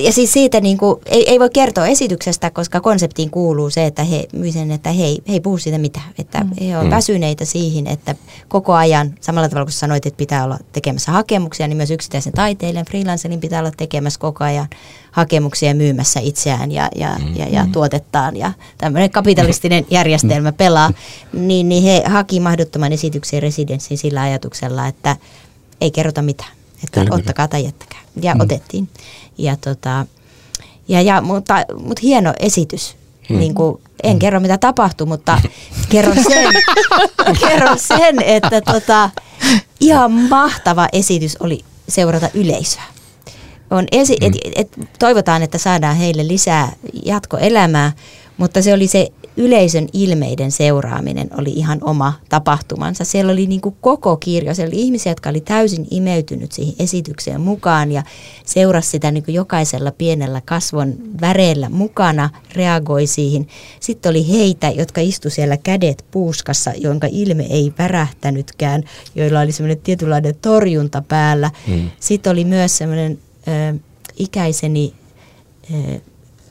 ja siis siitä niin kuin, ei, ei voi kertoa esityksestä, koska konseptiin kuuluu se, että he myisen, että he, he ei puhu siitä mitään. Että mm. he on mm. väsyneitä siihen, että koko ajan, samalla tavalla kuin sanoit, että pitää olla tekemässä hakemuksia, niin myös yksittäisen taiteilijan, freelancerin pitää olla tekemässä koko ajan hakemuksia myymässä itseään ja, ja, mm. ja, ja mm. tuotettaan. Ja tämmöinen kapitalistinen järjestelmä pelaa. Niin, niin he haki mahdottoman esityksen residenssiin sillä ajatuksella, että ei kerrota mitään että kyllä, ottakaa tai jättäkää. Ja mm. otettiin. Ja, tota, ja, ja, mutta, mutta hieno esitys. Mm. Niin kuin, en mm. kerro mitä tapahtui, mutta kerron sen, kerron sen että tota, ihan mahtava esitys oli seurata yleisöä. On esi- mm. et, et, toivotaan, että saadaan heille lisää jatkoelämää, mutta se oli se yleisön ilmeiden seuraaminen oli ihan oma tapahtumansa. Siellä oli niin kuin koko kirjo, siellä oli ihmisiä, jotka oli täysin imeytynyt siihen esitykseen mukaan ja seurasi sitä niin kuin jokaisella pienellä kasvon väreellä mukana, reagoi siihen. Sitten oli heitä, jotka istu siellä kädet puuskassa, jonka ilme ei värähtänytkään, joilla oli semmoinen tietynlainen torjunta päällä. Mm. Sitten oli myös semmoinen ö, ikäiseni ö,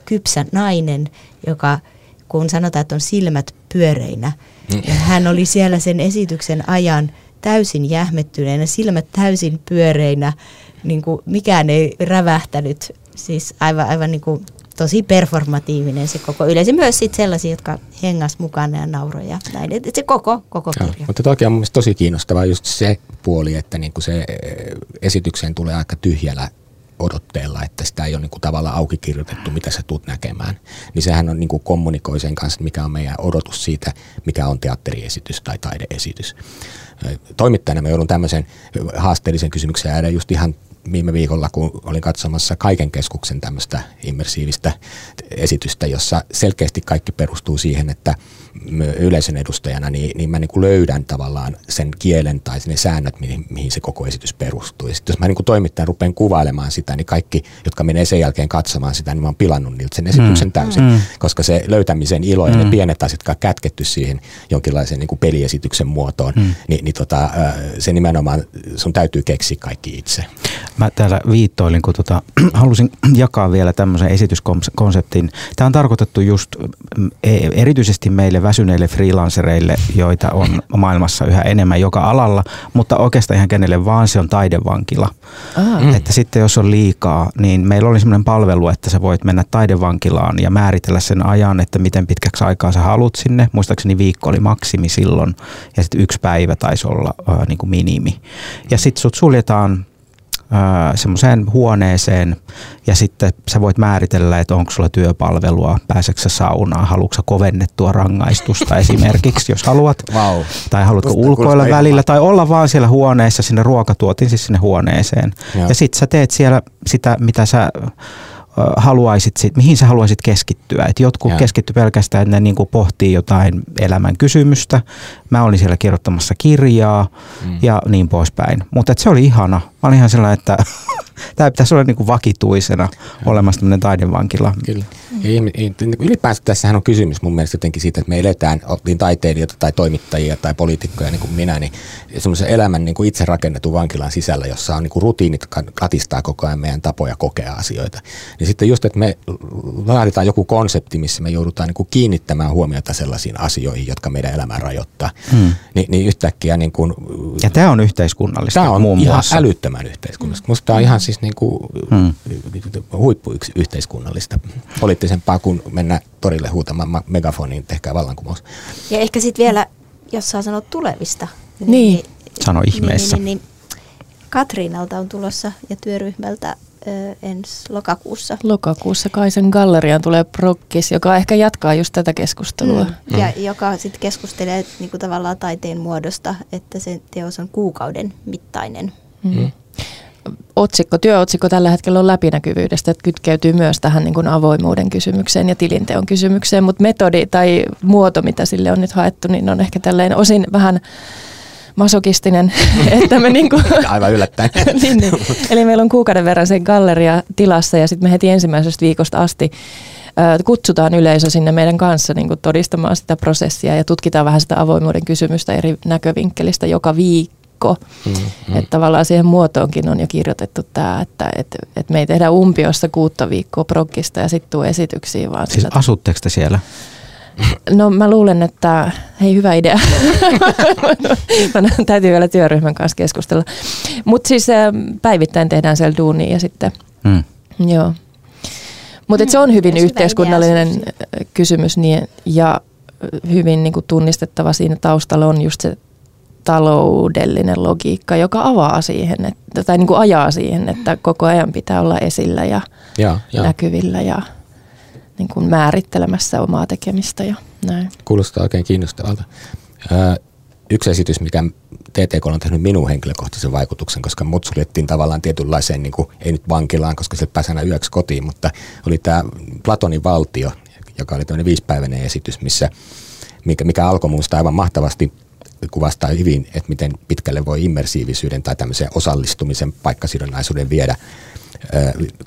kypsä nainen, joka kun sanotaan, että on silmät pyöreinä. Mm. Ja hän oli siellä sen esityksen ajan täysin jähmettyneenä, silmät täysin pyöreinä, niin kuin mikään ei rävähtänyt. Siis aivan, aivan niin kuin tosi performatiivinen se koko yleisö. Myös sit sellaisia, jotka hengas mukana ja nauroja. Näin. Et se koko, koko kirja. Ja, mutta toki on mun tosi kiinnostavaa just se puoli, että niin kuin se eh, esitykseen tulee aika tyhjällä odotteella, että sitä ei ole niin kuin tavallaan auki kirjoitettu, mitä sä tuut näkemään. Niin sehän on niin kuin kommunikoi sen kanssa, mikä on meidän odotus siitä, mikä on teatteriesitys tai taideesitys. Toimittajana mä joudun tämmöisen haasteellisen kysymyksen ääreen just ihan viime viikolla, kun olin katsomassa Kaiken keskuksen tämmöistä immersiivistä esitystä, jossa selkeästi kaikki perustuu siihen, että yleisön edustajana, niin, niin mä niin kuin löydän tavallaan sen kielen tai ne säännöt, mihin, mihin se koko esitys perustuu. Ja sitten jos mä niin kuin toimittajan rupean kuvailemaan sitä, niin kaikki, jotka menee sen jälkeen katsomaan sitä, niin mä oon pilannut niiltä sen esityksen mm. täysin, mm. koska se löytämisen ilo ja mm. ne pienet asiat, jotka on kätketty siihen jonkinlaisen niin kuin peliesityksen muotoon, mm. niin, niin tota, se nimenomaan sun täytyy keksiä kaikki itse. Mä täällä viittoilin, kun tota, halusin jakaa vielä tämmöisen esityskonseptin. Tämä on tarkoitettu just e, erityisesti meille väsyneille freelancereille, joita on maailmassa yhä enemmän joka alalla, mutta oikeastaan ihan kenelle vaan se on taidevankila. Ah. Että sitten jos on liikaa, niin meillä oli sellainen palvelu, että sä voit mennä taidevankilaan ja määritellä sen ajan, että miten pitkäksi aikaa sä haluat sinne. Muistaakseni viikko oli maksimi silloin ja sitten yksi päivä taisi olla äh, niin kuin minimi. Ja sitten sut suljetaan semmoiseen huoneeseen ja sitten sä voit määritellä, että onko sulla työpalvelua, pääseekö saunaan, haluatko kovennettua rangaistusta esimerkiksi, jos haluat. Wow. Tai haluatko Musta ulkoilla välillä tai olla vaan siellä huoneessa sinne ruokatuotin siis sinne huoneeseen. Ja, ja sitten sä teet siellä sitä, mitä sä haluaisit, sit, mihin sä haluaisit keskittyä. Et jotkut ja. keskitty pelkästään, että ne niin kuin pohtii jotain elämän kysymystä. Mä olin siellä kirjoittamassa kirjaa mm. ja niin poispäin. Mutta se oli ihana. Mä olin ihan sellainen, että tämä pitäisi olla niin kuin vakituisena olemassa tämmöinen taidevankila. Kyllä. Niin ylipäänsä tässähän on kysymys mun mielestä jotenkin siitä, että me eletään, niin taiteilijoita tai toimittajia tai poliitikkoja niin kuin minä, niin semmoisen elämän niin kuin itse rakennetun vankilan sisällä, jossa on niin kuin rutiinit katistaa koko ajan meidän tapoja kokea asioita. Niin sitten just, että me laaditaan joku konsepti, missä me joudutaan niin kuin kiinnittämään huomiota sellaisiin asioihin, jotka meidän elämää rajoittaa, hmm. niin, niin yhtäkkiä niin kuin, Ja tämä on yhteiskunnallista Tämä on muun ihan muassa. älyttömän yhteiskunnallista. Musta tämä on ihan siis niin kuin hmm. huippuyhteiskunnallista. Poliittisempaa kuin mennä torille huutamaan megafoniin, tehkää vallankumous. Ja ehkä sitten vielä, jos saa sanoa tulevista. Niin. niin Sano ihmeessä. Niin, niin, niin, Katriinalta on tulossa ja työryhmältä ensi lokakuussa. Lokakuussa Kaisen galleriaan tulee prokkis, joka ehkä jatkaa just tätä keskustelua. Mm. Ja mm. joka sitten keskustelee niinku tavallaan taiteen muodosta, että se teos on kuukauden mittainen. Mm. Mm otsikko, työotsikko tällä hetkellä on läpinäkyvyydestä, että kytkeytyy myös tähän niin kuin avoimuuden kysymykseen ja tilinteon kysymykseen, mutta metodi tai muoto, mitä sille on nyt haettu, niin on ehkä tälleen osin vähän masokistinen, että me niin kuin, Aivan yllättäen. niin, niin. Eli meillä on kuukauden verran se galleria tilassa ja sitten me heti ensimmäisestä viikosta asti kutsutaan yleisö sinne meidän kanssa niin kuin todistamaan sitä prosessia ja tutkitaan vähän sitä avoimuuden kysymystä eri näkövinkkelistä joka viikko. Mm-hmm. Että tavallaan siihen muotoonkin on jo kirjoitettu tämä, että et, et me ei tehdä umpiossa kuutta viikkoa proggista ja sitten tuu esityksiä. Vaan siis sillä... asutteko te siellä? No mä luulen, että hei hyvä idea. täytyy vielä työryhmän kanssa keskustella. Mutta siis päivittäin tehdään siellä duunia ja sitten, mm. joo. Mutta se on hyvin mm, yhteiskunnallinen idea, kysymys niin, ja hyvin niin kuin tunnistettava siinä taustalla on just se taloudellinen logiikka, joka avaa siihen, että, tai niin kuin ajaa siihen, että koko ajan pitää olla esillä ja, ja, ja. näkyvillä ja niin kuin määrittelemässä omaa tekemistä ja näin. Kuulostaa oikein kiinnostavalta. Ö, yksi esitys, mikä TTK on tehnyt minun henkilökohtaisen vaikutuksen, koska mut suljettiin tavallaan tietynlaiseen, niin kuin, ei nyt vankilaan, koska se pääsänä yöksi kotiin, mutta oli tämä Platonin valtio, joka oli tämmöinen viisipäiväinen esitys, missä, mikä, mikä alkoi muista aivan mahtavasti – kuvastaa hyvin, että miten pitkälle voi immersiivisyyden tai tämmöisen osallistumisen paikkasidonnaisuuden viedä.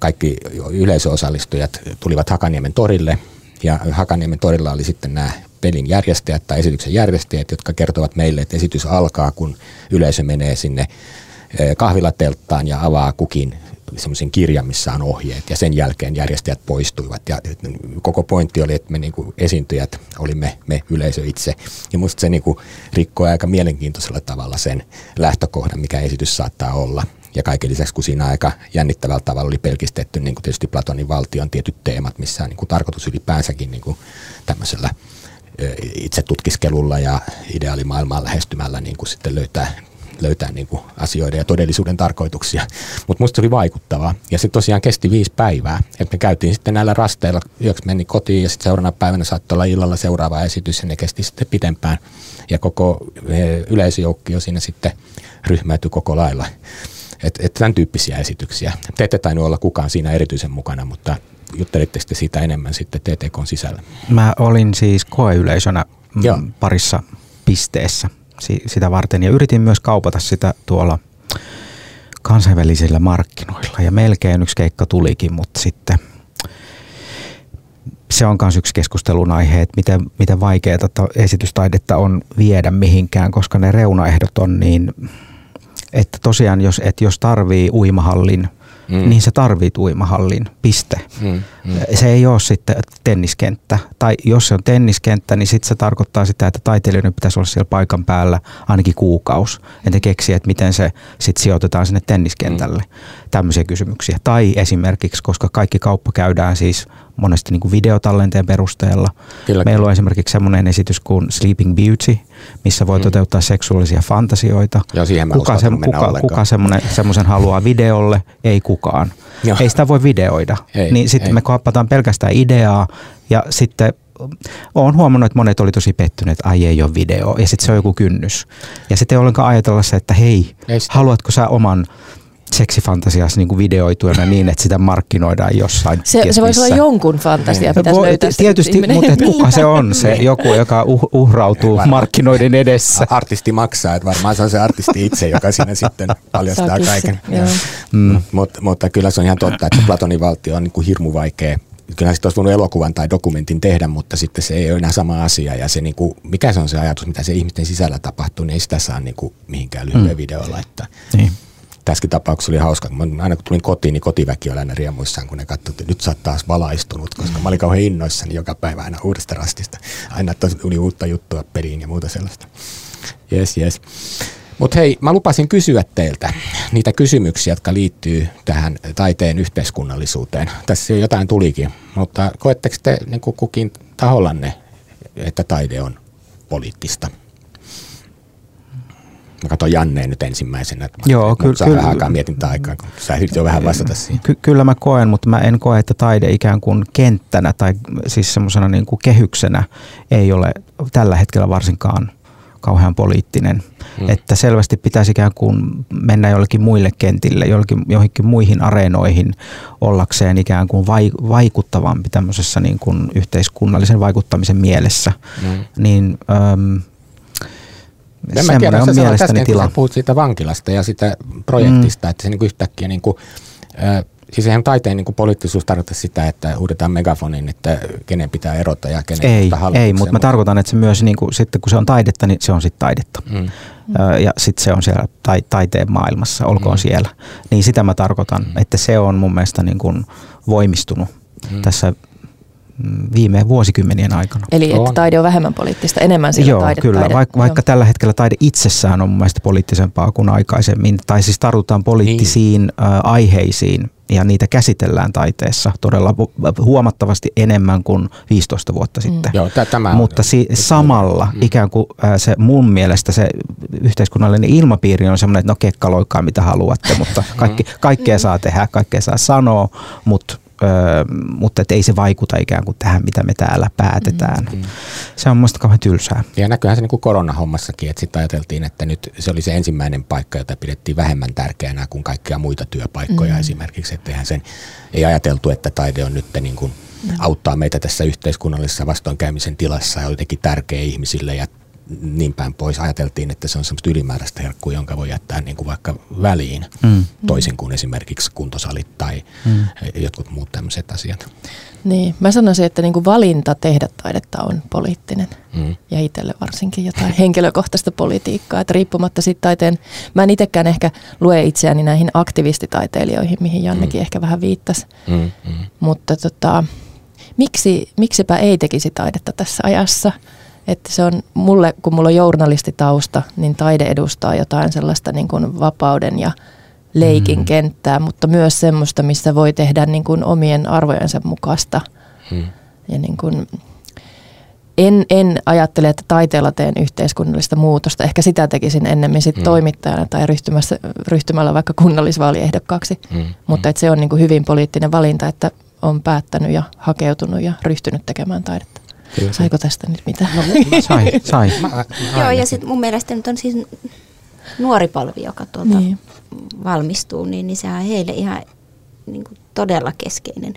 Kaikki yleisöosallistujat tulivat Hakaniemen torille. Ja Hakaniemen torilla oli sitten nämä pelin järjestäjät tai esityksen järjestäjät, jotka kertovat meille, että esitys alkaa, kun yleisö menee sinne kahvilatelttaan ja avaa kukin semmoisen kirjan, missä on ohjeet. Ja sen jälkeen järjestäjät poistuivat. Ja koko pointti oli, että me niin kuin esiintyjät olimme me yleisö itse. Ja musta se niin kuin rikkoi aika mielenkiintoisella tavalla sen lähtökohdan, mikä esitys saattaa olla. Ja kaiken lisäksi, kun siinä aika jännittävällä tavalla oli pelkistetty niin kuin tietysti Platonin valtion tietyt teemat, missä on niin kuin tarkoitus ylipäänsäkin niin kuin tämmöisellä itse tutkiskelulla ja ideaalimaailmaan lähestymällä niin kuin sitten löytää löytää niin kuin asioiden ja todellisuuden tarkoituksia. Mutta musta oli vaikuttavaa. Ja se tosiaan kesti viisi päivää. Et me käytiin sitten näillä rasteilla, yöksi meni kotiin ja sitten seuraavana päivänä saattoi olla illalla seuraava esitys ja ne kesti sitten pitempään. Ja koko yleisöjoukkio siinä sitten ryhmäytyi koko lailla. Että et tämän tyyppisiä esityksiä. Te ette tainnut olla kukaan siinä erityisen mukana, mutta juttelitte sitten siitä enemmän sitten TTK sisällä? Mä olin siis koeyleisönä mm, Joo. parissa pisteessä sitä varten ja yritin myös kaupata sitä tuolla kansainvälisillä markkinoilla ja melkein yksi keikka tulikin, mutta sitten se on myös yksi keskustelun aihe, että miten, miten vaikeaa esitystaidetta on viedä mihinkään, koska ne reunaehdot on niin, että tosiaan jos, että jos tarvii uimahallin mm. niin se tarvit uimahallin, piste. Mm. Mm. Se ei ole sitten tenniskenttä. Tai jos se on tenniskenttä, niin sitten se tarkoittaa sitä, että taiteilijoiden pitäisi olla siellä paikan päällä ainakin kuukaus. Että keksiä, että miten se sitten sijoitetaan sinne tenniskentälle. Mm. Tämmöisiä kysymyksiä. Tai esimerkiksi, koska kaikki kauppa käydään siis monesti niin kuin videotallenteen perusteella. Kyllä, Meillä on esimerkiksi semmoinen esitys kuin Sleeping Beauty, missä voi mm. toteuttaa seksuaalisia fantasioita. Joo, siihen kuka, se, kuka, kuka semmoisen haluaa videolle? Ei kukaan. Joo. Ei sitä voi videoida. Ei, niin sitten me kaappataan pelkästään ideaa ja sitten olen huomannut, että monet oli tosi pettyneet, että ai ei ole video, ja sitten se on joku kynnys. Ja sitten ei ollenkaan ajatella se, että hei, haluatko sä oman seksifantasias niin kuin videoituena niin, että sitä markkinoidaan jossain. Se, se voisi olla jonkun fantasia, pitäisi löytää Tietysti, mutta et kuka se on se joku, joka uh, uhrautuu Varmaan. markkinoiden edessä? Artisti maksaa, että varmaan se on se artisti itse, joka siinä sitten paljastaa kaiken. Mm. Mut, mutta kyllä se on ihan totta, että Platonin valtio on niin kuin hirmu vaikea kyllä sitten olisi voinut elokuvan tai dokumentin tehdä, mutta sitten se ei ole enää sama asia. Ja se, niin kuin, mikä se on se ajatus, mitä se ihmisten sisällä tapahtuu, niin ei sitä saa niin kuin, mihinkään lyhyen mm. videolla laittaa. Niin tässäkin tapauksessa oli hauska. Mä aina kun tulin kotiin, niin kotiväki oli aina riemuissaan, kun ne katsoivat, että nyt sä oot taas valaistunut, koska mä olin kauhean innoissani joka päivä aina uudesta rastista. Aina tuli uutta juttua peliin ja muuta sellaista. Yes, yes. Mutta hei, mä lupasin kysyä teiltä niitä kysymyksiä, jotka liittyy tähän taiteen yhteiskunnallisuuteen. Tässä jo jotain tulikin, mutta koetteko te niin kukin tahollanne, että taide on poliittista? Mä katson Janneen nyt ensimmäisenä. Että Joo, kyllä. Saa vähän aikaa mietintä aikaa, kun sä yritit jo vähän vastata siihen. Ky- kyllä mä koen, mutta mä en koe, että taide ikään kuin kenttänä tai siis semmoisena niin kuin kehyksenä ei ole tällä hetkellä varsinkaan kauhean poliittinen. Hmm. Että selvästi pitäisi ikään kuin mennä jollekin muille kentille, jollekin, johonkin muihin areenoihin ollakseen ikään kuin vai, vaikuttavampi tämmöisessä niin kuin yhteiskunnallisen vaikuttamisen mielessä. Hmm. Niin... Öm, en mä tiedä, on mielestäni tila. Kun puhut siitä vankilasta ja sitä projektista, mm. että se niin kuin yhtäkkiä niin kuin, äh, Siis eihän taiteen niin kuin poliittisuus tarkoita sitä, että huudetaan megafonin, että kenen pitää erota ja kenen ei, Ei, mutta mä tarkoitan, että se myös niin kuin, sitten kun se on taidetta, niin se on sitten taidetta. Mm. Ja sitten se on siellä tai, taiteen maailmassa, olkoon mm. siellä. Niin sitä mä tarkoitan, mm. että se on mun mielestä niin kuin voimistunut mm. tässä viime vuosikymmenien aikana. Eli että taide on vähemmän poliittista, enemmän sillä Joo, taide, kyllä. Taide. Vaikka, vaikka tällä hetkellä taide itsessään on mun mielestä poliittisempaa kuin aikaisemmin, tai siis tartutaan poliittisiin niin. ä, aiheisiin ja niitä käsitellään taiteessa todella huomattavasti enemmän kuin 15 vuotta sitten. Mm. Joo, tämä Mutta si- samalla mm. ikään kuin se mun mielestä se yhteiskunnallinen ilmapiiri on semmoinen, että no kekkaloikaa mitä haluatte, mutta kaikki, kaikkea saa tehdä, kaikkea saa sanoa, mutta Öö, mutta et ei se vaikuta ikään kuin tähän, mitä me täällä päätetään. Mm. Se on mielestäni kauhean tylsää. Ja näkyyhän se niin kuin koronahommassakin, että sitten ajateltiin, että nyt se oli se ensimmäinen paikka, jota pidettiin vähemmän tärkeänä kuin kaikkia muita työpaikkoja mm. esimerkiksi. Että eihän sen, ei ajateltu, että taide on nyt niin kuin mm. auttaa meitä tässä yhteiskunnallisessa vastoinkäymisen tilassa ja jotenkin tärkeä ihmisille ja niin päin pois. Ajateltiin, että se on semmoista ylimääräistä herkkua, jonka voi jättää niin kuin vaikka väliin, mm. toisin kuin esimerkiksi kuntosalit tai mm. jotkut muut tämmöiset asiat. Niin, mä sanoisin, että niin kuin valinta tehdä taidetta on poliittinen mm. ja itselle varsinkin jotain henkilökohtaista politiikkaa, että riippumatta siitä taiteen, mä en itsekään ehkä lue itseäni näihin aktivistitaiteilijoihin, mihin Jannekin mm. ehkä vähän viittasi, mm. Mm. mutta tota, miksi, miksipä ei tekisi taidetta tässä ajassa? Että se on mulle, kun mulla on journalistitausta, niin taide edustaa jotain sellaista niin kuin vapauden ja leikin mm. kenttää, mutta myös semmoista, missä voi tehdä niin kuin omien arvojensa mukaista. Mm. Ja niin kuin, en, en ajattele, että taiteella teen yhteiskunnallista muutosta. Ehkä sitä tekisin ennemmin sit mm. toimittajana tai ryhtymässä, ryhtymällä vaikka kunnallisvaaliehdokkaaksi. Mm. Mutta että se on niin kuin hyvin poliittinen valinta, että on päättänyt ja hakeutunut ja ryhtynyt tekemään taidetta. Saiko tästä nyt mitään? No, sai, sai. Joo, ja sitten mun mielestä nyt on siis nuori polvi, joka tuolta niin. valmistuu, niin, niin sehän on heille ihan niin kuin todella keskeinen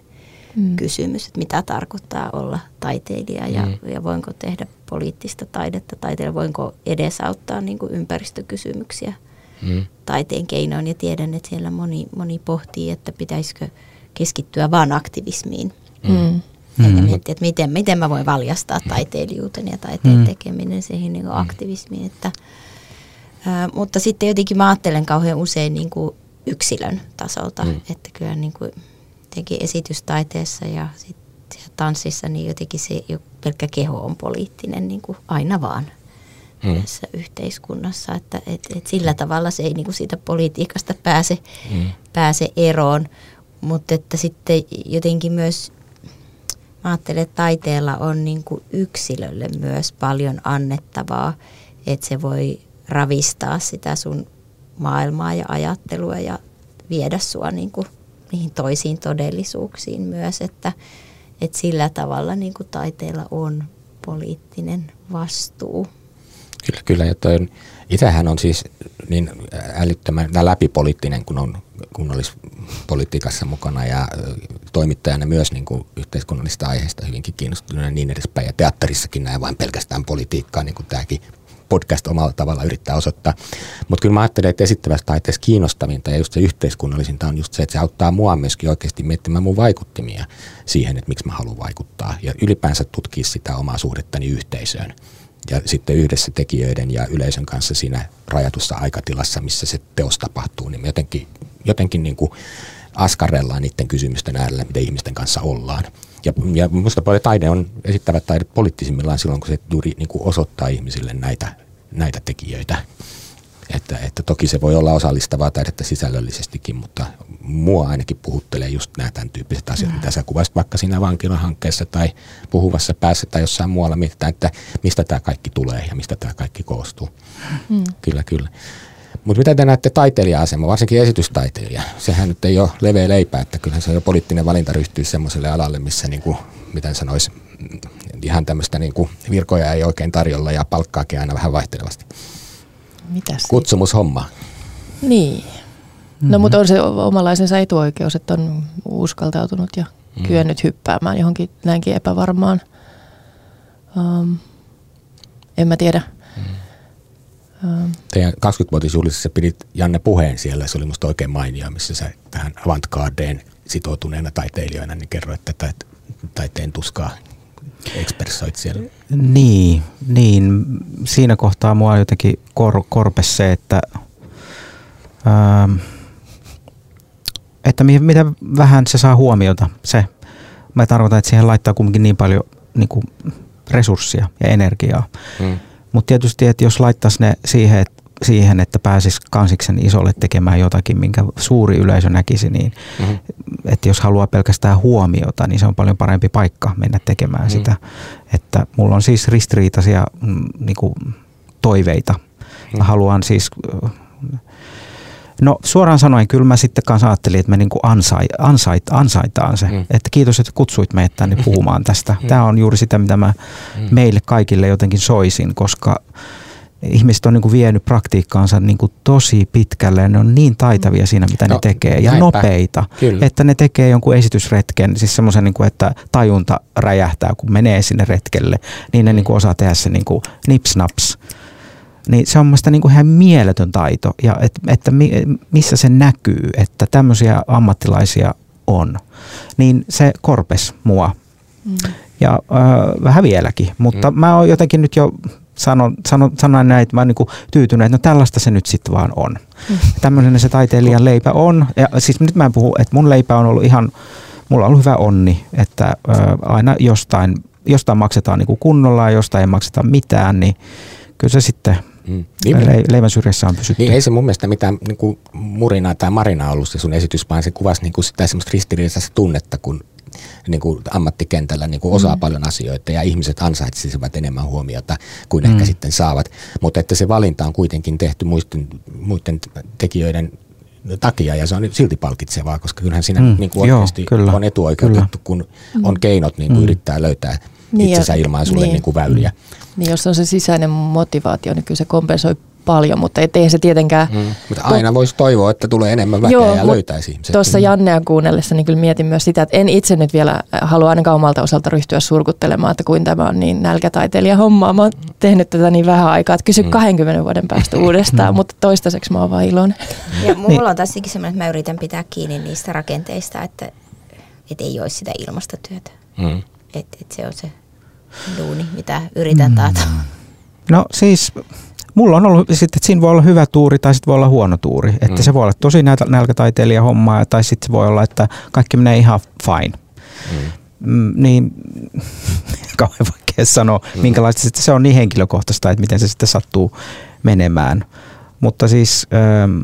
mm. kysymys, että mitä tarkoittaa olla taiteilija ja, mm. ja voinko tehdä poliittista taidetta taiteella, voinko edesauttaa niin kuin ympäristökysymyksiä mm. taiteen keinoin. Ja tiedän, että siellä moni, moni pohtii, että pitäisikö keskittyä vain aktivismiin. Mm. Mm. Eikä mm. miettiä, että miten, miten mä voin valjastaa taiteilijuuden ja taiteen mm. tekeminen siihen niin aktivismiin. Että, ää, mutta sitten jotenkin mä ajattelen kauhean usein niin kuin yksilön tasolta, mm. että kyllä niin kuin jotenkin esitystaiteessa ja sit tanssissa, niin jotenkin se jo pelkkä keho on poliittinen niin kuin aina vaan mm. tässä yhteiskunnassa. Että et, et sillä tavalla se ei niin kuin siitä politiikasta pääse, mm. pääse eroon, mutta että sitten jotenkin myös mä ajattelen, että taiteella on niin kuin yksilölle myös paljon annettavaa, että se voi ravistaa sitä sun maailmaa ja ajattelua ja viedä sua niin kuin niihin toisiin todellisuuksiin myös, että, että sillä tavalla niin kuin taiteella on poliittinen vastuu. Kyllä, kyllä. Ja toi, isähän on siis niin älyttömän läpipoliittinen, kun on kunnallispolitiikassa mukana ja toimittajana myös niin kuin yhteiskunnallista aiheista hyvinkin kiinnostunut ja niin edespäin. Ja teatterissakin näin vain pelkästään politiikkaa, niin kuin tämäkin podcast omalla tavalla yrittää osoittaa. Mutta kyllä mä ajattelen, että esittävässä taiteessa kiinnostavinta ja just se yhteiskunnallisinta on just se, että se auttaa mua myöskin oikeasti miettimään mun vaikuttimia siihen, että miksi mä haluan vaikuttaa. Ja ylipäänsä tutkia sitä omaa suhdettani yhteisöön. Ja sitten yhdessä tekijöiden ja yleisön kanssa siinä rajatussa aikatilassa, missä se teos tapahtuu, niin jotenkin, jotenkin niin kuin askarrellaan niiden kysymysten äärellä, miten ihmisten kanssa ollaan. Ja, ja minusta taide on esittävä taide poliittisimmillaan silloin, kun se juuri niin kuin osoittaa ihmisille näitä, näitä tekijöitä. Että, että toki se voi olla osallistavaa taidetta sisällöllisestikin, mutta mua ainakin puhuttelee just nämä tämän tyyppiset asiat, mm. mitä sä kuvasit vaikka siinä vankilahankkeessa tai puhuvassa päässä tai jossain muualla mietitään, että mistä tämä kaikki tulee ja mistä tämä kaikki koostuu. Mm. Kyllä, kyllä. Mutta mitä te näette taiteilija-asema, varsinkin esitystaiteilija? Sehän nyt ei ole leveä leipä, että kyllähän se on jo poliittinen valinta ryhtyä semmoiselle alalle, missä niin kuin, miten sanoisi, ihan tämmöistä niin kuin virkoja ei oikein tarjolla ja palkkaakin aina vähän vaihtelevasti. Mitäs? Kutsumushomma. Niin. No mm-hmm. mutta on se omalaisensa etuoikeus, että on uskaltautunut ja mm. kyennyt hyppäämään johonkin näinkin epävarmaan. Um, en mä tiedä. Teidän 20-vuotisjuhlisessa pidit Janne puheen siellä, se oli musta oikein mainio, missä sä tähän avantgardeen sitoutuneena taiteilijoina niin kerroit tätä taiteen tuskaa ekspressoit siellä. Niin, niin, siinä kohtaa mua jotenkin kor, korpes se, että, ää, ähm, että mitä vähän se saa huomiota. Se, mä tarkoitan, että siihen laittaa kumminkin niin paljon niin kuin resurssia ja energiaa. Hmm mutta tietysti, että jos laittaisi ne siihen, että siihen, että pääsisi kansiksen isolle tekemään jotakin, minkä suuri yleisö näkisi, niin mm-hmm. että jos haluaa pelkästään huomiota, niin se on paljon parempi paikka mennä tekemään mm-hmm. sitä. Että mulla on siis ristiriitaisia mm, niin kuin, toiveita. Mm-hmm. haluan siis No suoraan sanoen kyllä mä sitten kanssa ajattelin, että me niin kuin ansait, ansait, ansaitaan se. Mm. Että kiitos, että kutsuit meitä tänne puhumaan tästä. Mm. Tämä on juuri sitä, mitä mä mm. meille kaikille jotenkin soisin, koska ihmiset on niin kuin vienyt praktiikkaansa niin kuin tosi pitkälle ja ne on niin taitavia siinä, mitä no, ne tekee ja näinpä. nopeita, Kyllä. että ne tekee jonkun esitysretken, siis semmoisen, niin kuin, että tajunta räjähtää, kun menee sinne retkelle, niin ne mm. niin kuin osaa tehdä se niin kuin nipsnaps niin se on mielestäni niin kuin ihan mieletön taito ja et, että missä se näkyy, että tämmöisiä ammattilaisia on. Niin se korpes mua. Mm. Ja äh, vähän vieläkin, mutta mm. mä oon jotenkin nyt jo sanon, sanon, sanon näin, että mä oon niin tyytynyt, että no tällaista se nyt sitten vaan on. Mm. Tämmöinen se taiteilijan leipä on. Ja siis nyt mä en puhu, että mun leipä on ollut ihan, mulla on ollut hyvä onni, että äh, aina jostain, jostain maksetaan niin kuin kunnolla ja jostain ei makseta mitään, niin kyllä se sitten Mm. Niin, Le- leivän syrjässä on pysytty. Niin ei se mun mielestä mitään niin kuin murinaa tai marinaa ollut se sun esitys, vaan se kuvasi niin kuin sitä semmoista ristiriitaista tunnetta, kun niin kuin ammattikentällä niin kuin osaa mm. paljon asioita ja ihmiset ansaitsisivat enemmän huomiota kuin mm. ehkä sitten saavat. Mutta että se valinta on kuitenkin tehty muiden, muiden tekijöiden takia ja se on silti palkitsevaa, koska kyllähän siinä mm. niin kuin oikeasti Joo, kyllä, on etuoikeutettu, kyllä. kun on keinot niin kuin mm. yrittää löytää niin itsensä ilmaisulle niin. Niin kuin väyliä. Niin jos on se sisäinen motivaatio, niin kyllä se kompensoi paljon, mutta ei se tietenkään... Mm, mutta aina voisi toivoa, että tulee enemmän väkeä Joo, ja löytäisi ihmiset. Tuossa Jannea kuunnellessa niin kyllä mietin myös sitä, että en itse nyt vielä halua ainakaan omalta osalta ryhtyä surkuttelemaan, että kuin tämä on niin nälkätaiteilija hommaa. Mä oon tehnyt tätä niin vähän aikaa, että kysy mm. 20 vuoden päästä uudestaan, mm. mutta toistaiseksi mä oon vaan iloinen. Ja mulla on taas semmoinen, että mä yritän pitää kiinni niistä rakenteista, että, että ei olisi sitä ilmastotyötä. Mm. Että, että se on se duuni, mitä yritän taata. Mm. No siis mulla on ollut sitten, että siinä voi olla hyvä tuuri tai sitten voi olla huono tuuri. Että mm. se voi olla tosi nälkätaiteilija hommaa tai sitten se voi olla, että kaikki menee ihan fine. Mm. Mm, niin kauhean vaikea sanoa, mm. minkälaista sitten se on niin henkilökohtaista, että miten se sitten sattuu menemään. Mutta siis ähm,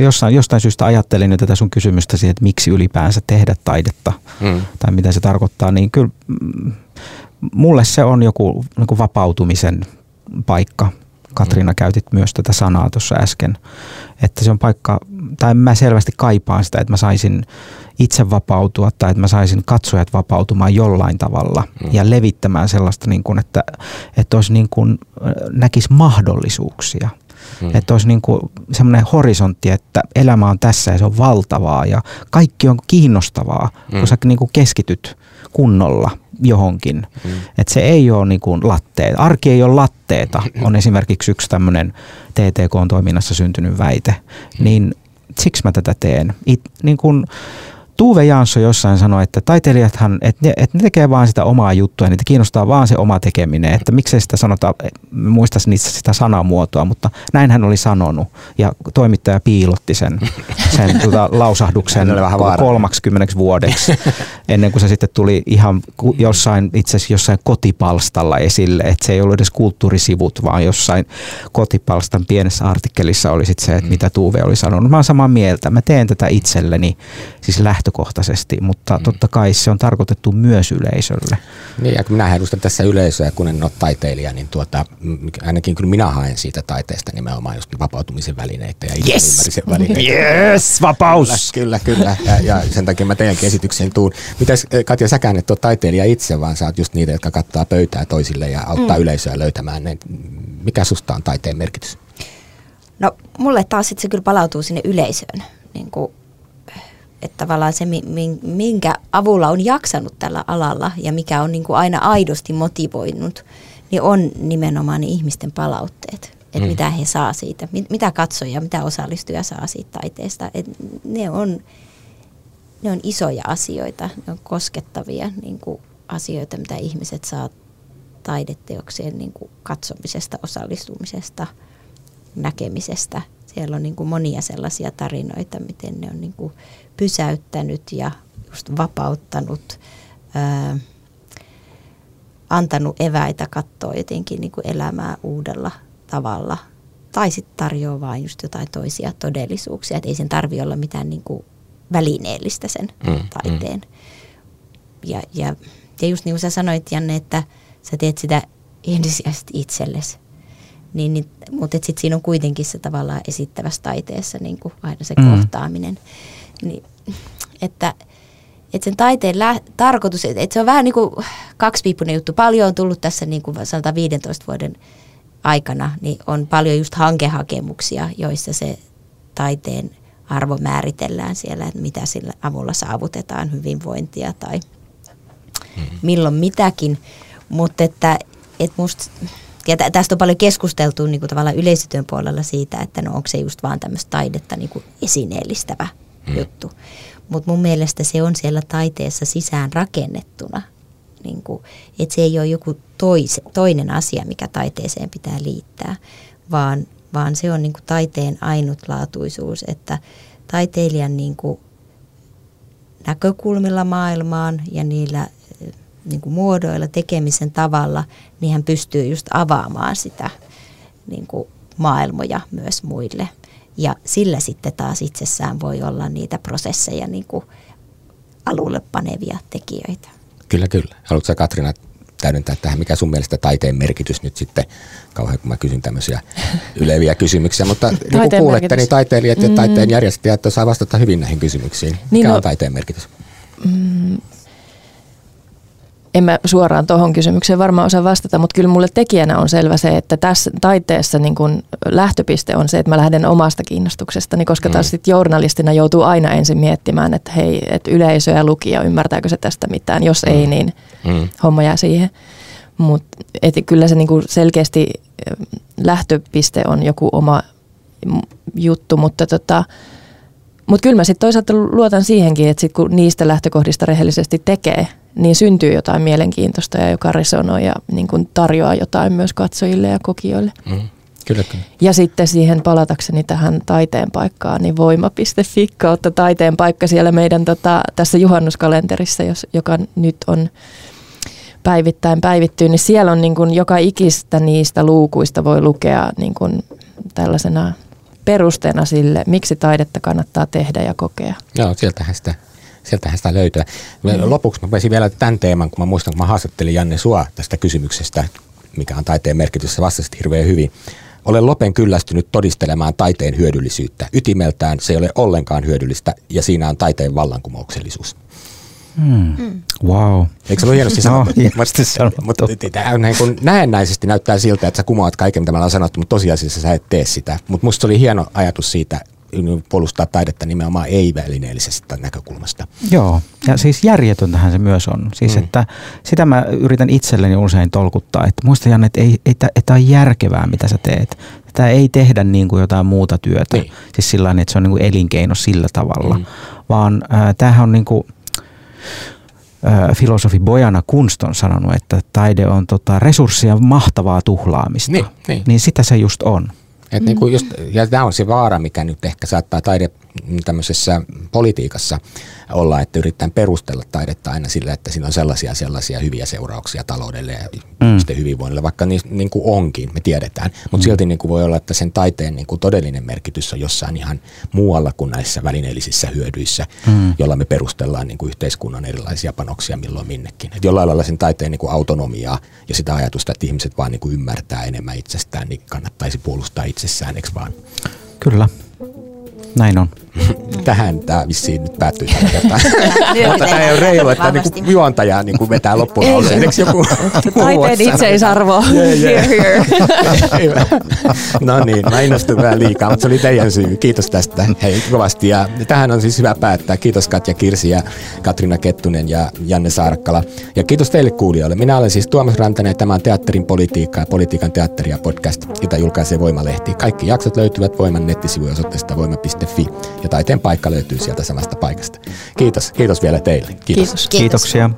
jossain, jostain syystä ajattelin tätä sun kysymystä siihen, että miksi ylipäänsä tehdä taidetta mm. tai mitä se tarkoittaa, niin kyllä mm, mulle se on joku niin vapautumisen paikka. Katriina, mm. käytit myös tätä sanaa tuossa äsken, että se on paikka, tai mä selvästi kaipaan sitä, että mä saisin itse vapautua tai että mä saisin katsojat vapautumaan jollain tavalla mm. ja levittämään sellaista, niin kuin, että, että olisi niin kuin, näkisi mahdollisuuksia. Mm. Että olisi niin kuin semmoinen horisontti, että elämä on tässä ja se on valtavaa ja kaikki on kiinnostavaa, mm. kun sä niin kuin keskityt kunnolla johonkin. Mm. Että se ei ole niin kuin latteet. Arki ei ole latteeta, on esimerkiksi yksi tämmöinen TTK-toiminnassa syntynyt väite. Mm. Niin siksi mä tätä teen. It, niin kuin, Tuve Jansson jossain sanoi, että taiteilijathan, että ne, että ne tekee vaan sitä omaa juttua, niitä kiinnostaa vaan se oma tekeminen, että miksei sitä sanota, muista niistä sitä sanamuotoa, mutta näin hän oli sanonut. Ja toimittaja piilotti sen, sen tuota, lausahduksen 30 vuodeksi ennen kuin se sitten tuli ihan jossain, itse asiassa jossain kotipalstalla esille, että se ei ollut edes kulttuurisivut, vaan jossain kotipalstan pienessä artikkelissa oli sitten se, että mitä Tuve oli sanonut. Mä oon samaa mieltä, mä teen tätä itselleni, siis lähtö lähtökohtaisesti, mutta mm. totta kai se on tarkoitettu myös yleisölle. Niin, ja kun minä edustan tässä yleisöä, kun en ole taiteilija, niin tuota, ainakin kun minä haen siitä taiteesta nimenomaan just vapautumisen välineitä ja yes! välineitä. Yes, vapaus! Kyllä, kyllä, kyllä. Ja, ja sen takia mä teidänkin esitykseen tuun. Mitäs Katja, säkään et ole taiteilija itse, vaan sä oot just niitä, jotka kattaa pöytää toisille ja auttaa mm. yleisöä löytämään ne. Mikä susta on taiteen merkitys? No mulle taas sit se kyllä palautuu sinne yleisöön. Niin kuin että tavallaan se, minkä avulla on jaksanut tällä alalla ja mikä on niin kuin aina aidosti motivoinut, niin on nimenomaan ne ihmisten palautteet. Että mm. mitä he saa siitä, mitä katsoja, mitä osallistuja saa siitä taiteesta. Et ne, on, ne on isoja asioita, ne on koskettavia niin kuin asioita, mitä ihmiset saa taideteoksien niin kuin katsomisesta, osallistumisesta, näkemisestä. Siellä on niin kuin monia sellaisia tarinoita, miten ne on niin kuin pysäyttänyt ja just vapauttanut, ää, antanut eväitä katsoa jotenkin niin kuin elämää uudella tavalla. Tai sitten tarjoaa vain just jotain toisia todellisuuksia, että ei sen tarvi olla mitään niin kuin välineellistä sen mm, mm. taiteen. Mm. Ja, ja, ja just niin kuin sä sanoit Janne, että sä teet sitä ensisijaisesti itsellesi. Niin, niin, mutta sitten siinä on kuitenkin se tavallaan esittävässä taiteessa niin kuin aina se mm. kohtaaminen. Niin, että, että sen taiteen lä- tarkoitus, että, että se on vähän niin kuin kaksipiippunen juttu. Paljon on tullut tässä niin kuin 115 vuoden aikana, niin on paljon just hankehakemuksia, joissa se taiteen arvo määritellään siellä, että mitä sillä avulla saavutetaan hyvinvointia tai mm-hmm. milloin mitäkin. Mutta että, että musta, ja tästä on paljon keskusteltu niin kuin tavallaan yleisötyön puolella siitä, että no onko se just vaan tämmöistä taidetta niin kuin esineellistävä mm. juttu. Mutta mun mielestä se on siellä taiteessa sisään rakennettuna. Niin kuin, että se ei ole joku tois, toinen asia, mikä taiteeseen pitää liittää, vaan, vaan se on niin kuin taiteen ainutlaatuisuus, että taiteilijan niin kuin näkökulmilla maailmaan ja niillä niin kuin muodoilla, tekemisen tavalla, niin hän pystyy just avaamaan sitä niin kuin maailmoja myös muille. Ja sillä sitten taas itsessään voi olla niitä prosesseja niin kuin alulle panevia tekijöitä. Kyllä, kyllä. Haluatko Katrina täydentää tähän, mikä sun mielestä taiteen merkitys nyt sitten, kauhean kun mä kysyn tämmöisiä yleviä kysymyksiä, mutta niin kuin kuulette, merkitys. niin taiteilijat ja mm. taiteen järjestäjät saa vastata hyvin näihin kysymyksiin. Mikä niin no, on taiteen merkitys? Mm, en mä suoraan tuohon kysymykseen varmaan osaa vastata, mutta kyllä mulle tekijänä on selvä se, että tässä taiteessa niin kun lähtöpiste on se, että mä lähden omasta kiinnostuksestani, koska mm. taas sit journalistina joutuu aina ensin miettimään, että hei, että yleisö ja lukija, ymmärtääkö se tästä mitään, jos mm. ei, niin mm. homma jää siihen. Mutta kyllä se niin selkeästi lähtöpiste on joku oma juttu, mutta tota, mutta kyllä mä sitten toisaalta luotan siihenkin, että sit kun niistä lähtökohdista rehellisesti tekee, niin syntyy jotain mielenkiintoista ja joka resonoi ja niin kun tarjoaa jotain myös katsojille ja kokijoille. Mm, kyllä, kyllä. Ja sitten siihen palatakseni tähän taiteen paikkaan, niin voima.fi kautta taiteen paikka siellä meidän tota, tässä juhannuskalenterissa, jos, joka nyt on päivittäin päivittyy, niin siellä on niin kun joka ikistä niistä luukuista voi lukea niin kun tällaisena perusteena sille, miksi taidetta kannattaa tehdä ja kokea. Joo, sieltähän sitä, sieltähän sitä löytyy. Mm. Lopuksi mä voisin vielä tämän teeman, kun mä muistan, kun mä haastattelin Janne Sua tästä kysymyksestä, mikä on taiteen merkitys, se vastasi hirveän hyvin. Olen lopen kyllästynyt todistelemaan taiteen hyödyllisyyttä. Ytimeltään se ei ole ollenkaan hyödyllistä ja siinä on taiteen vallankumouksellisuus. Mm. Mm. Wow. Eikö se ole hienosti sanottu? No, hienosti sanottu. Mutta niin kun näennäisesti näyttää siltä, että sä kumoat kaiken, mitä mä olen sanottu, mutta tosiasiassa sä et tee sitä. Mutta musta oli hieno ajatus siitä, puolustaa taidetta nimenomaan ei-välineellisestä näkökulmasta. Joo, ja siis järjetöntähän se myös on. Siis mm. että sitä mä yritän itselleni usein tolkuttaa, että muista Janne, että ei, ei, että on järkevää, mitä sä teet. Tämä ei tehdä niin kuin jotain muuta työtä, niin. siis sillä että se on niin kuin elinkeino sillä tavalla, mm. vaan äh, tämähän on niin kuin, filosofi Bojana Kunst on sanonut, että taide on tota resurssien mahtavaa tuhlaamista. Niin, niin. niin sitä se just on. Et niin kuin just, ja tämä on se vaara, mikä nyt ehkä saattaa taide tämmöisessä politiikassa olla, että yritetään perustella taidetta aina sillä, että siinä on sellaisia sellaisia hyviä seurauksia taloudelle ja mm. hyvinvoinnille, vaikka niin, niin kuin onkin, me tiedetään. Mutta mm. silti niin kuin voi olla, että sen taiteen niin kuin todellinen merkitys on jossain ihan muualla kuin näissä välineellisissä hyödyissä, mm. jolla me perustellaan niin kuin yhteiskunnan erilaisia panoksia milloin minnekin. Et jollain lailla sen taiteen niin kuin autonomiaa ja sitä ajatusta, että ihmiset vaan niin kuin ymmärtää enemmän itsestään, niin kannattaisi puolustaa itsessään, eikö vaan? Kyllä. Näin on. Tähän tämä vissiin nyt päättyy tällä kertaa. Mutta tämä ei ole reilu, että niinku juontaja niinku vetää loppuun lauseen. Eikö joku Taiteen itseisarvo. here, here. no niin, mä innostun vähän liikaa, mutta se oli teidän syy. Kiitos tästä hei kovasti. Ja tähän on siis hyvä päättää. Kiitos Katja Kirsi ja Katrina Kettunen ja Janne Saarakkala. Ja kiitos teille kuulijoille. Minä olen siis Tuomas Rantanen ja tämä on Teatterin politiikka ja politiikan teatteria podcast, jota julkaisee Voimalehti. Kaikki jaksot löytyvät Voiman nettisivujen osoitteesta voima.fi taitepaikka.fi. Ja taiteen paikka löytyy sieltä samasta paikasta. Kiitos, kiitos vielä teille. Kiitos. kiitos. Kiitoksia.